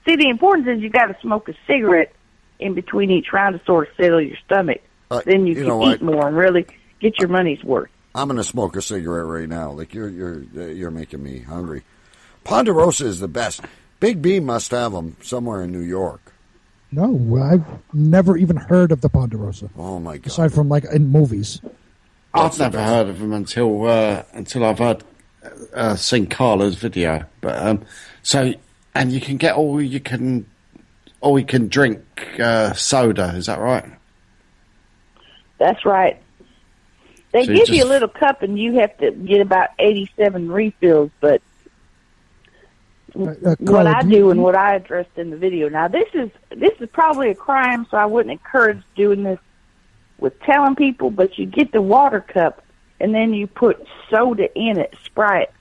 See, the importance is you got to smoke a cigarette in between each round to sort of settle your stomach. Uh, then you, you can know eat what? more and really get your money's worth. I'm gonna smoke a cigarette right now. Like you're you're uh, you're making me hungry. Ponderosa is the best. Big B must have them somewhere in New York. No, I've never even heard of the Ponderosa. Oh my god! Aside from like in movies. I've never heard of them until uh, until I've heard uh, seen Carla's video, but um, so and you can get all you can all you can drink uh, soda. Is that right? That's right. They So you give you a little cup, and you have to get about eighty-seven refills. But uh, what I do do you- and what I addressed in the video. Now, this is this is probably a crime, so I wouldn't encourage doing this with telling people. But you get the water cup, and then you put soda in it, Sprite,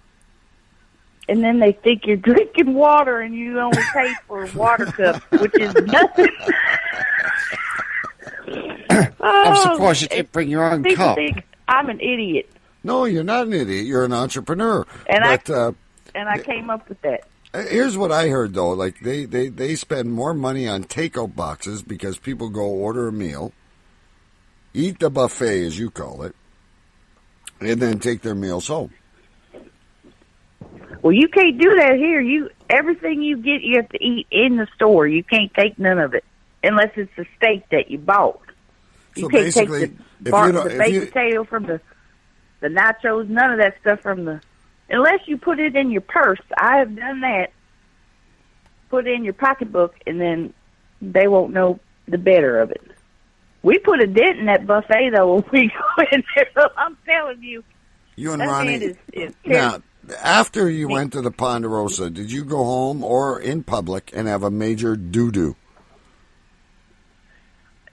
and then they think you're drinking water, and you only pay for a water cup, which is nothing. I'm Oh, surprised you didn't bring your own People cup. think I'm an idiot, No, you're not an idiot. You're an entrepreneur. And I- uh, and I came up with that. here's what I heard though: like they, they they spend more money on takeout boxes because people go order a meal, eat the buffet as you call it, and then take their meals home. Well, you can't do that here. You everything you get, you have to eat in the store. You can't take none of it unless it's the steak that you bought. You So can't take the, bar, the baked you- potato from the the nachos. None of that stuff from the unless you put it in your purse. I have done that. Put it in your pocketbook, and then they won't know the better of it. We put a dent in that buffet though when we go in there. I'm telling you, You and Ronnie. is, is Now, after you went to the Ponderosa, did you go home or in public and have a major doo doo?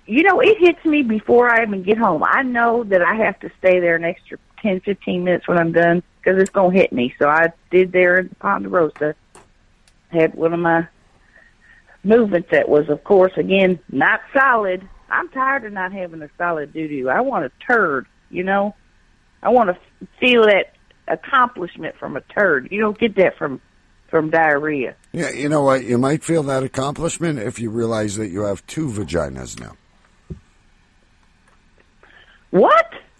You know, it hits me before I even get home. I know that I have to stay there an extra ten, fifteen minutes when I'm done because it's going to hit me. So I did there in Ponderosa. Had one of my movements that was, of course, again, not solid. I'm tired of not having a solid doo doo. I want a turd, you know? I want to feel that accomplishment from a turd. You don't get that from from diarrhea. Yeah, you know what? You might feel that accomplishment if you realize that you have two vaginas now. What?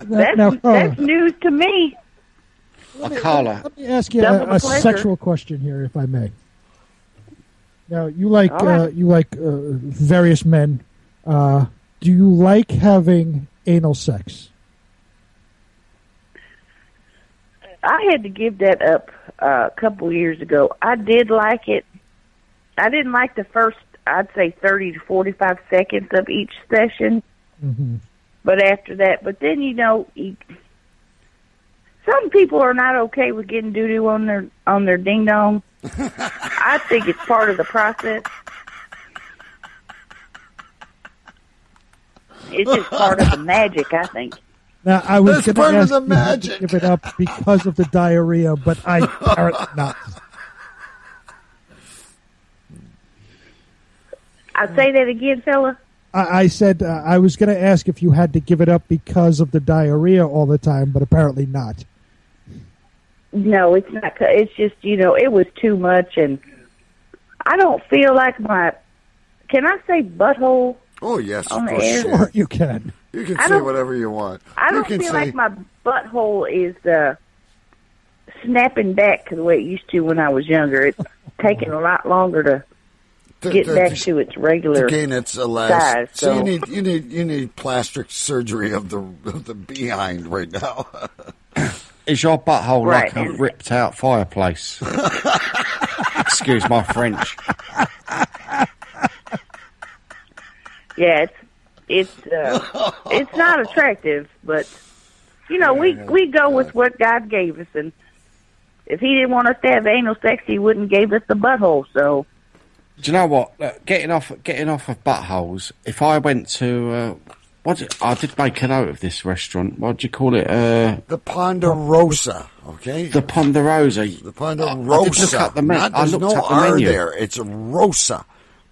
That's, now, Carla, that's news to me. Carla, let me ask you a, a sexual question here, if I may. Now, you like All right. uh, you like uh, various men. Uh, do you like having anal sex? I had to give that up uh, a couple of years ago. I did like it. I didn't like the first, I'd say, 30 to 45 seconds of each session. Mm-hmm. But after that, but then, you know, you, some people are not okay with getting doo doo on their on their ding dong. I think it's part of the process. It's just part of the magic, I think. Now, I was going part to of ask the you had to magic. give it up because of the diarrhea, but I apparently not. I say that again, fella. I, I said uh, I was going to ask if you had to give it up because of the diarrhea all the time, but apparently not. No, it's not. It's just you know, it was too much, and I don't feel like my. Can I say butthole? Oh, yes, On of the course. air? you Sure, can. you can. You can I say whatever you want. I you don't can feel say, like my butthole is uh, snapping back to the way it used to when I was younger. It's taking a lot longer to to, get to- back to- to its regular. to gain its elastic. size, so you need you need you need plastic surgery of the of the behind right now. is your butthole Right, like a ripped out fireplace? Excuse my French. Yeah, it's it's uh, it's not attractive, but you know we we go with what God gave us, and if He didn't want us to have anal sex, He wouldn't gave us the butthole. So Do you know what? Look, getting off, getting off of buttholes. If I went to, uh, what did- I did make a note of this restaurant. What do you call it? Uh, the Ponderosa, okay? the Ponderosa. The Ponderosa. look up the men- Not, I there's looked no the R menu. there. It's Rosa.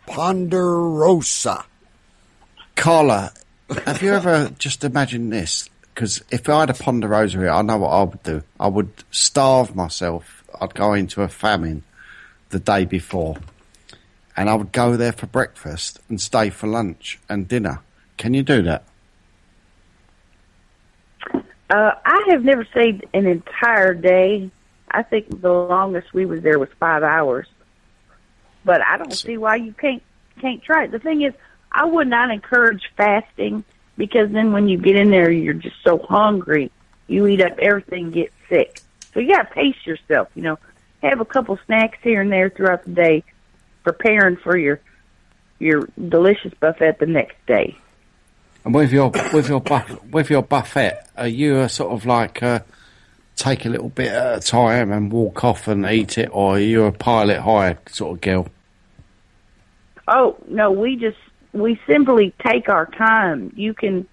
Ponderosa. Carla, have you ever just imagined this? Because if I had a Ponderosa here, I know what I would do. I would starve myself. I'd go into a famine the day before, and I would go there for breakfast and stay for lunch and dinner. Can you do that? uh, I have never stayed an entire day. I think the longest we was there was five hours. But I don't see why you can't can't try it. The thing is, I would not encourage fasting because then when you get in there, you're just so hungry. You eat up everything, get sick. So you got to pace yourself. You know, have a couple snacks here and there throughout the day, preparing for your your delicious buffet the next day. And with your with your buff, with your buffet, are you a sort of like uh, take a little bit at a time and walk off and eat it, or are you a pile it high sort of girl? Oh no, we just we simply take our time. You can.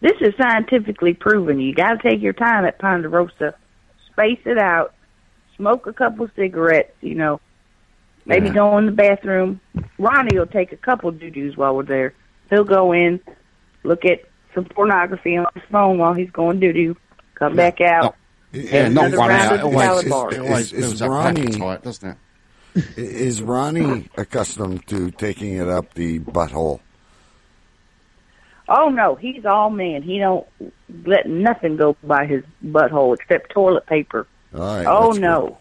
This is scientifically proven. You got to take your time at Ponderosa, space it out, smoke a couple cigarettes. You know, maybe Yeah. go in the bathroom. Ronnie will take a couple doo doos while we're there. He'll go in, look at some pornography on his phone while he's going doo doo. Come back out. Yeah, have not another one round out. of It always, salad it bars. always Is- is builds up Ronnie- appetite, doesn't it? Is Ronnie accustomed to taking it up the butthole? Oh no, he's all man. He don't let nothing go by his butthole except toilet paper. All right. oh that's no.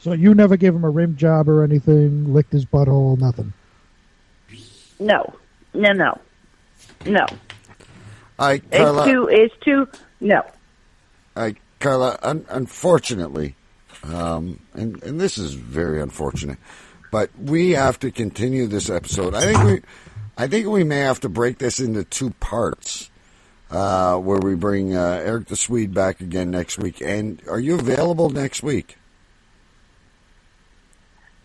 So you never gave him a rim job or anything, licked his butthole, nothing. No, no, no, no. I All right, Carla. It's too. It's too. No. All right, Carla. Un- unfortunately, um, and and this is very unfortunate, but we have to continue this episode. I think we, I think we may have to break this into two parts, uh, where we bring uh, Erik the Swede back again next week. And are you available next week?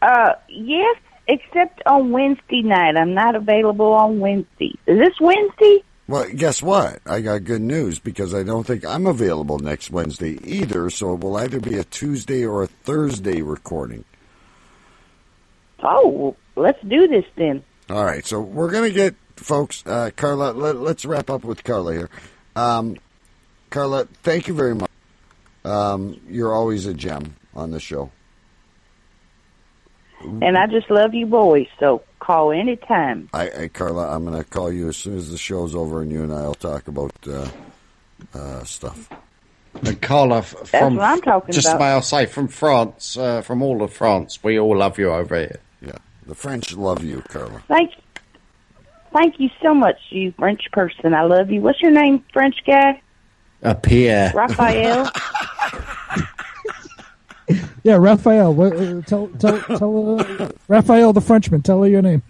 Uh, yes, except on Wednesday night. I'm not available on Wednesday. Is this Wednesday? Well, guess what? I got good news because I don't think I'm available next Wednesday either. So it will either be a Tuesday or a Thursday recording. Oh, let's do this then. All right, so we're gonna get folks. Uh, Carla, let, let's wrap up with Carla here. Um, Carla, thank you very much. Um, you're always a gem on the show. And I just love you boys, so call anytime. I, I Carla, I'm gonna call you as soon as the show's over, and you and I'll talk about uh, uh, stuff. And Carla, f- That's from what I'm talking just about. may I say, from France, uh, from all of France, we all love you over here. Yeah, the French love you, Carla. Thank Thank you so much, you French person. I love you. What's your name, French guy? Uh, Pierre. Raphael? Yeah, Raphael. What, uh, tell tell tell uh, Raphael the Frenchman. Tell her your name.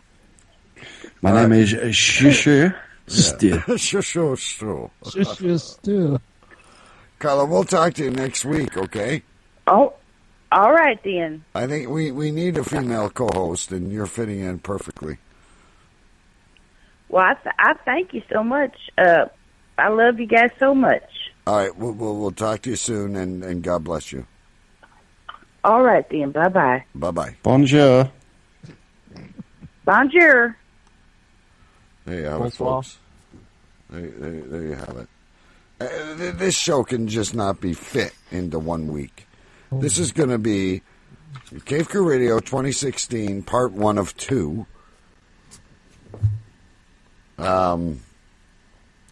My name is Shishu Still. sure, sure, sure. Just, just, uh, Carla, we'll talk to you next week, okay? oh, all right then. I think we, we need a female co-host, and you're fitting in perfectly. Well, I, th- I thank you so much. Uh, I love you guys so much. All right, we'll, we'll, we'll talk to you soon, and, and God bless you. All right then. Bye bye. Bye bye. Bonjour. Bonjour. There you have Bonsoir. it, folks. There, there, there you have it. Uh, this show can just not be fit into one week. This is going to be Cave Crew Radio 2016, part one of two. Um.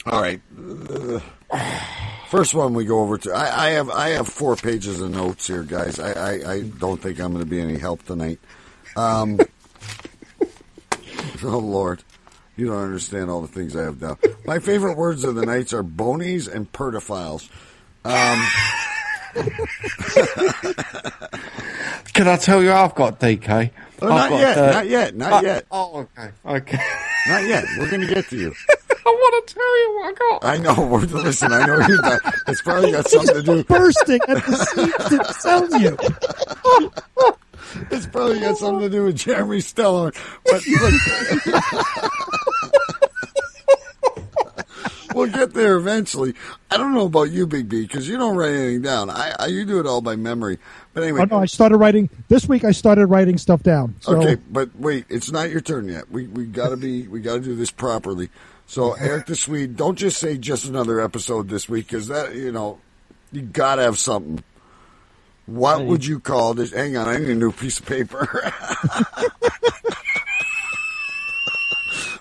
All right. Uh, First one we go over to. I, I have I have four pages of notes here, guys. I, I, I don't think I'm going to be any help tonight. Um, oh Lord, you don't understand all the things I have down. My favorite words of the nights are bonies and perdophiles. Um, Can I tell you I've got DK? oh, I've not got, yet, uh, not yet, not uh, yet, Oh, okay. Okay. not yet. We're going to get to you. I want to tell you what I got. I know. We're, listen, I know you're not. It's probably got something to do. With bursting at the seams to tell you. It's probably got something to do with Jeremy Stellar. But look, we'll get there eventually. I don't know about you, Big B, because you don't write anything down. I, I you do it all by memory. But anyway, Oh no, I started writing this week. I started writing stuff down. So okay. But wait, it's not your turn yet. We we got to be we got to do this properly. So Erik the Swede, don't just say just another episode this week because that you know you got to have something. What would you call this? Hang on, I need a new piece of paper.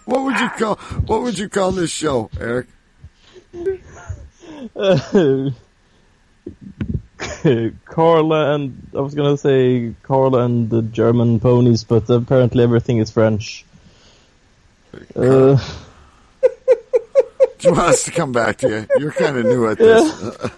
what would you call What would you call this show, Erik? Carla and I was gonna say Carla and the German ponies, but apparently everything is French. Uh, Do you want us to come back to you? You're kind of new at this.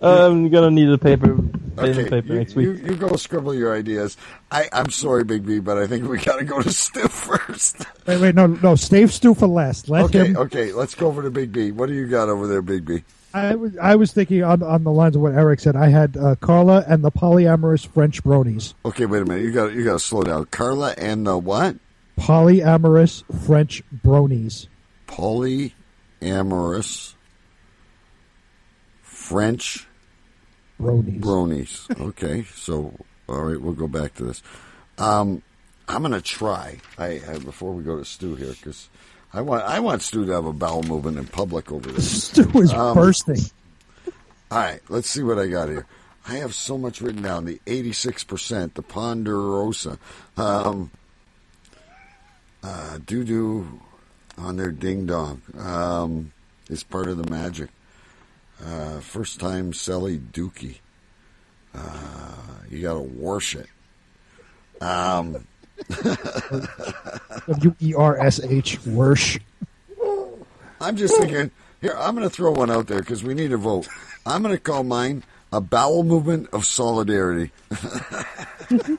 I'm gonna need a paper, Okay, paper you, next week. you, you go scribble your ideas. I, I'm sorry, Big B, but I think we got to go to Stu first. Wait, wait, no, no. Stave Stu for last. Let okay, him. okay, let's go over to Big B. What do you got over there, Big B? I was, I was thinking on on the lines of what Erik said. I had uh, Carla and the polyamorous French bronies. Okay, wait a minute. You got you got to slow down. Carla and the what? Polyamorous French bronies. Polyamorous French bronies. Bronies. Okay, so all right, we'll go back to this. Um, I'm gonna try. I, I before we go to Stu here because I want I want Stu to have a bowel movement in public over this. Stu is Um, bursting. All right, let's see what I got here. I have so much written down. The 86%, the Ponderosa, um, uh, doo doo on their ding dong um, is part of the magic. Uh, first time Sally Dookie. Uh, you got to wash it. Um, W e r s h. Wersh. I'm just thinking, here, I'm going to throw one out there because we need a vote. I'm going to call mine a bowel movement of solidarity.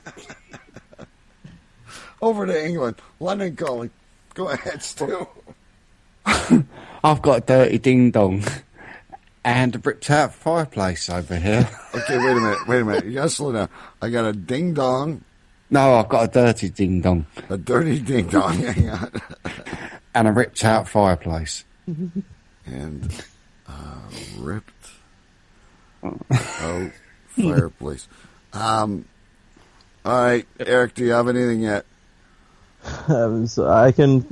Over to England. London calling. Go ahead, Stu. I've got a dirty ding dong and a ripped out fireplace over here. Okay, wait a minute. Wait a minute. You got to slow down. I got a ding dong, No, I've got a dirty ding dong a dirty ding dong. Hang on. and a ripped out fireplace. And uh, ripped out fireplace. Um, all right, Erik, do you have anything yet? Um, so I can.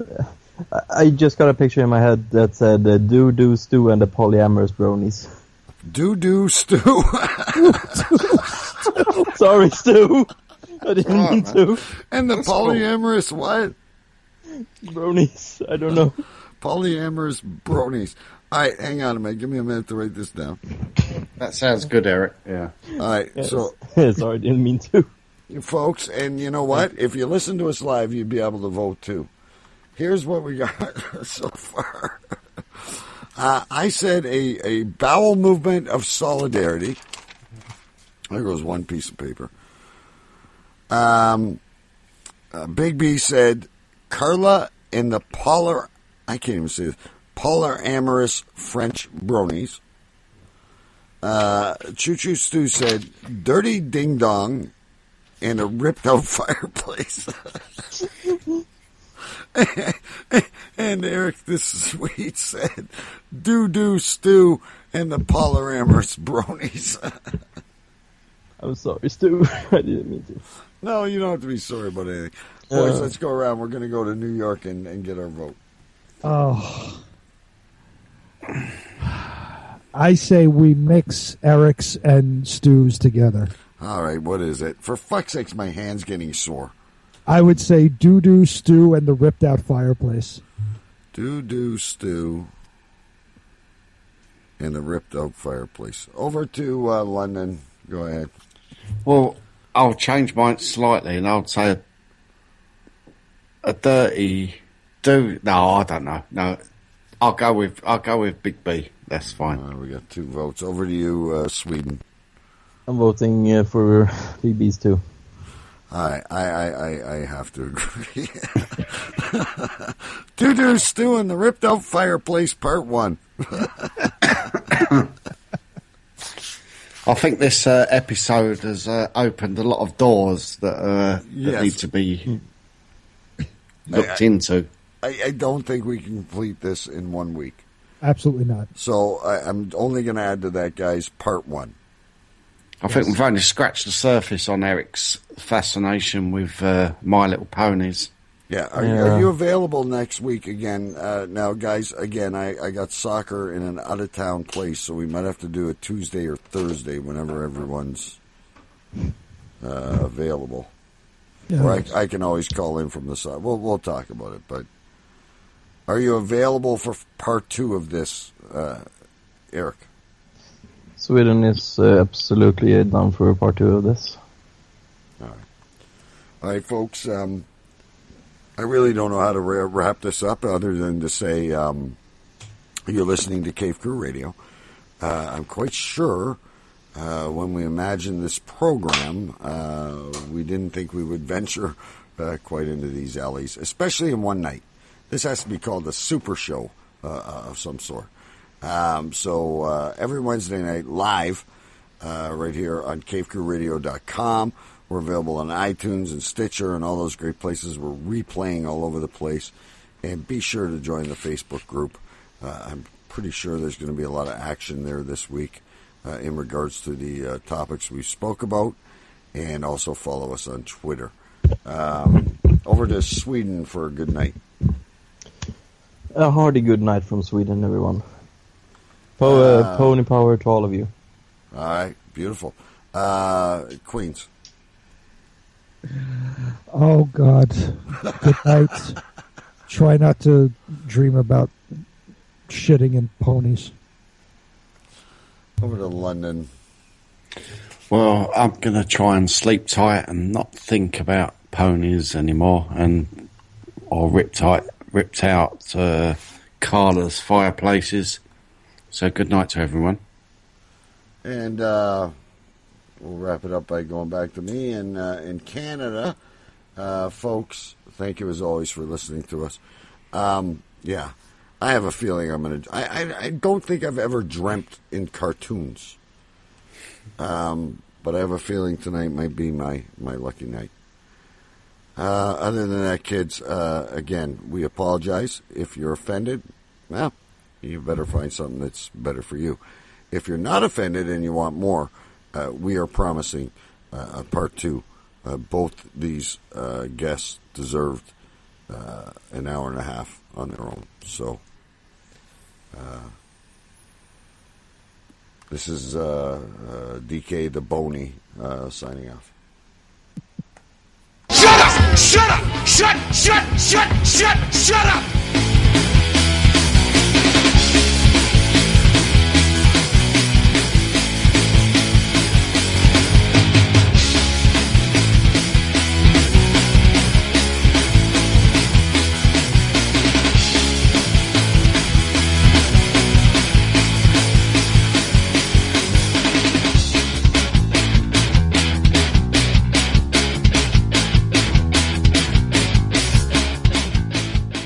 I- I just got a picture in my head that said uh, "Do Do Stew" and the polyamorous bronies. Do do stew. Sorry, Stu. I didn't mean to. and the polyamorous what? Bronies. I don't know. Polyamorous bronies. All right, hang on a minute. Give me a minute to write this down. That sounds good, Erik. Yeah. All right, Yes. so Sorry, I didn't mean to. Folks, and you know what? If you listen to us live, you'd be able to vote too. Here's what we got so far. Uh, I said a, a bowel movement of solidarity. There goes one piece of paper. Um, uh, Big B said Carla and the polar, I can't even say this, polar amorous French bronies. Uh, Choo Choo Stu said dirty ding dong and a ripped out fireplace. and Erik the Swede said, "Do do stew and the polyamorous bronies." I'm sorry, Stu. I didn't mean to. no, you don't have to be sorry about anything. Boys, Uh. let's go around. We're going to go to New York and, and get our vote. Oh. I say we mix Erik's and Stu's together. All right, what is it? For fuck's sakes, my hand's getting sore. I would say doo doo stew and the ripped out fireplace. Doo doo stew and the ripped out fireplace. Over to uh, London. Go ahead. Well, I'll change mine slightly, and I'll say a, a dirty do. No, I don't know. No, I'll go with I'll go with Big B. That's fine. Uh, we got two votes. Over to you, uh, Sweden. I'm voting uh, for BBs too. I I I I, I have to agree. Doo doo stew and the ripped out fireplace, part one. I think this uh, episode has uh, opened a lot of doors that, uh, Yes. that need to be looked I- into. I, I don't think we can complete this in one week. Absolutely not. So I, I'm only going to add to that, guys, part one. I think we've only scratched the surface on Erik's fascination with uh, My Little Ponies. Yeah. Are, Yeah. are you available next week again? Uh, now, guys, again, I, I got soccer in an out of town place, so we might have to do it Tuesday or Thursday whenever everyone's uh, available. Yeah. Or I, I can always call in from the side. We'll, we'll talk about it. But are you available for part two of this, uh, Eric? Sweden is uh, absolutely down for a part two of this. All right, folks. Um, I really don't know how to ra- wrap this up other than to say um, You're listening to Cave Crew Radio. Uh, I'm quite sure uh, when we imagined this program, uh, we didn't think we would venture uh, quite into these alleys, especially in one night. This has to be called a super show uh, of some sort. Um, so uh, every Wednesday night, live, uh, right here on CaveCrewRadio.com. We're available on iTunes and Stitcher and all those great places. We're replaying all over the place. And be sure to join the Facebook group. Uh, I'm pretty sure there's going to be a lot of action there this week uh, in regards to the uh, topics we spoke about. And also follow us on Twitter. Um, over to Sweden for a good night. A hearty good night from Sweden, everyone. Po- uh, Uh, pony power to all of you. All right, beautiful. Uh, Queens. Oh God. Good night. Try not to dream about shitting in ponies. Over to London. Well, I'm going to try and sleep tight and not think about ponies anymore and or ripped out, ripped out uh, Carla's fireplaces. So good night to everyone. And uh, we'll wrap it up by going back to me. And uh, in Canada, uh, folks, thank you as always for listening to us. Um, yeah, I have a feeling I'm to. I, I I don't think I've ever dreamt in cartoons. Um, but I have a feeling tonight might be my my lucky night. Uh, other than that, kids, uh, again, we apologize if you're offended. Well, you better find something that's better for you. If you're not offended and you want more, uh, we are promising uh, a part two. Uh, both these uh, guests deserved uh, an hour and a half on their own. So, uh, this is DK the Boney uh, signing off. Shut up! Shut up! Shut, shut, shut, shut, shut up!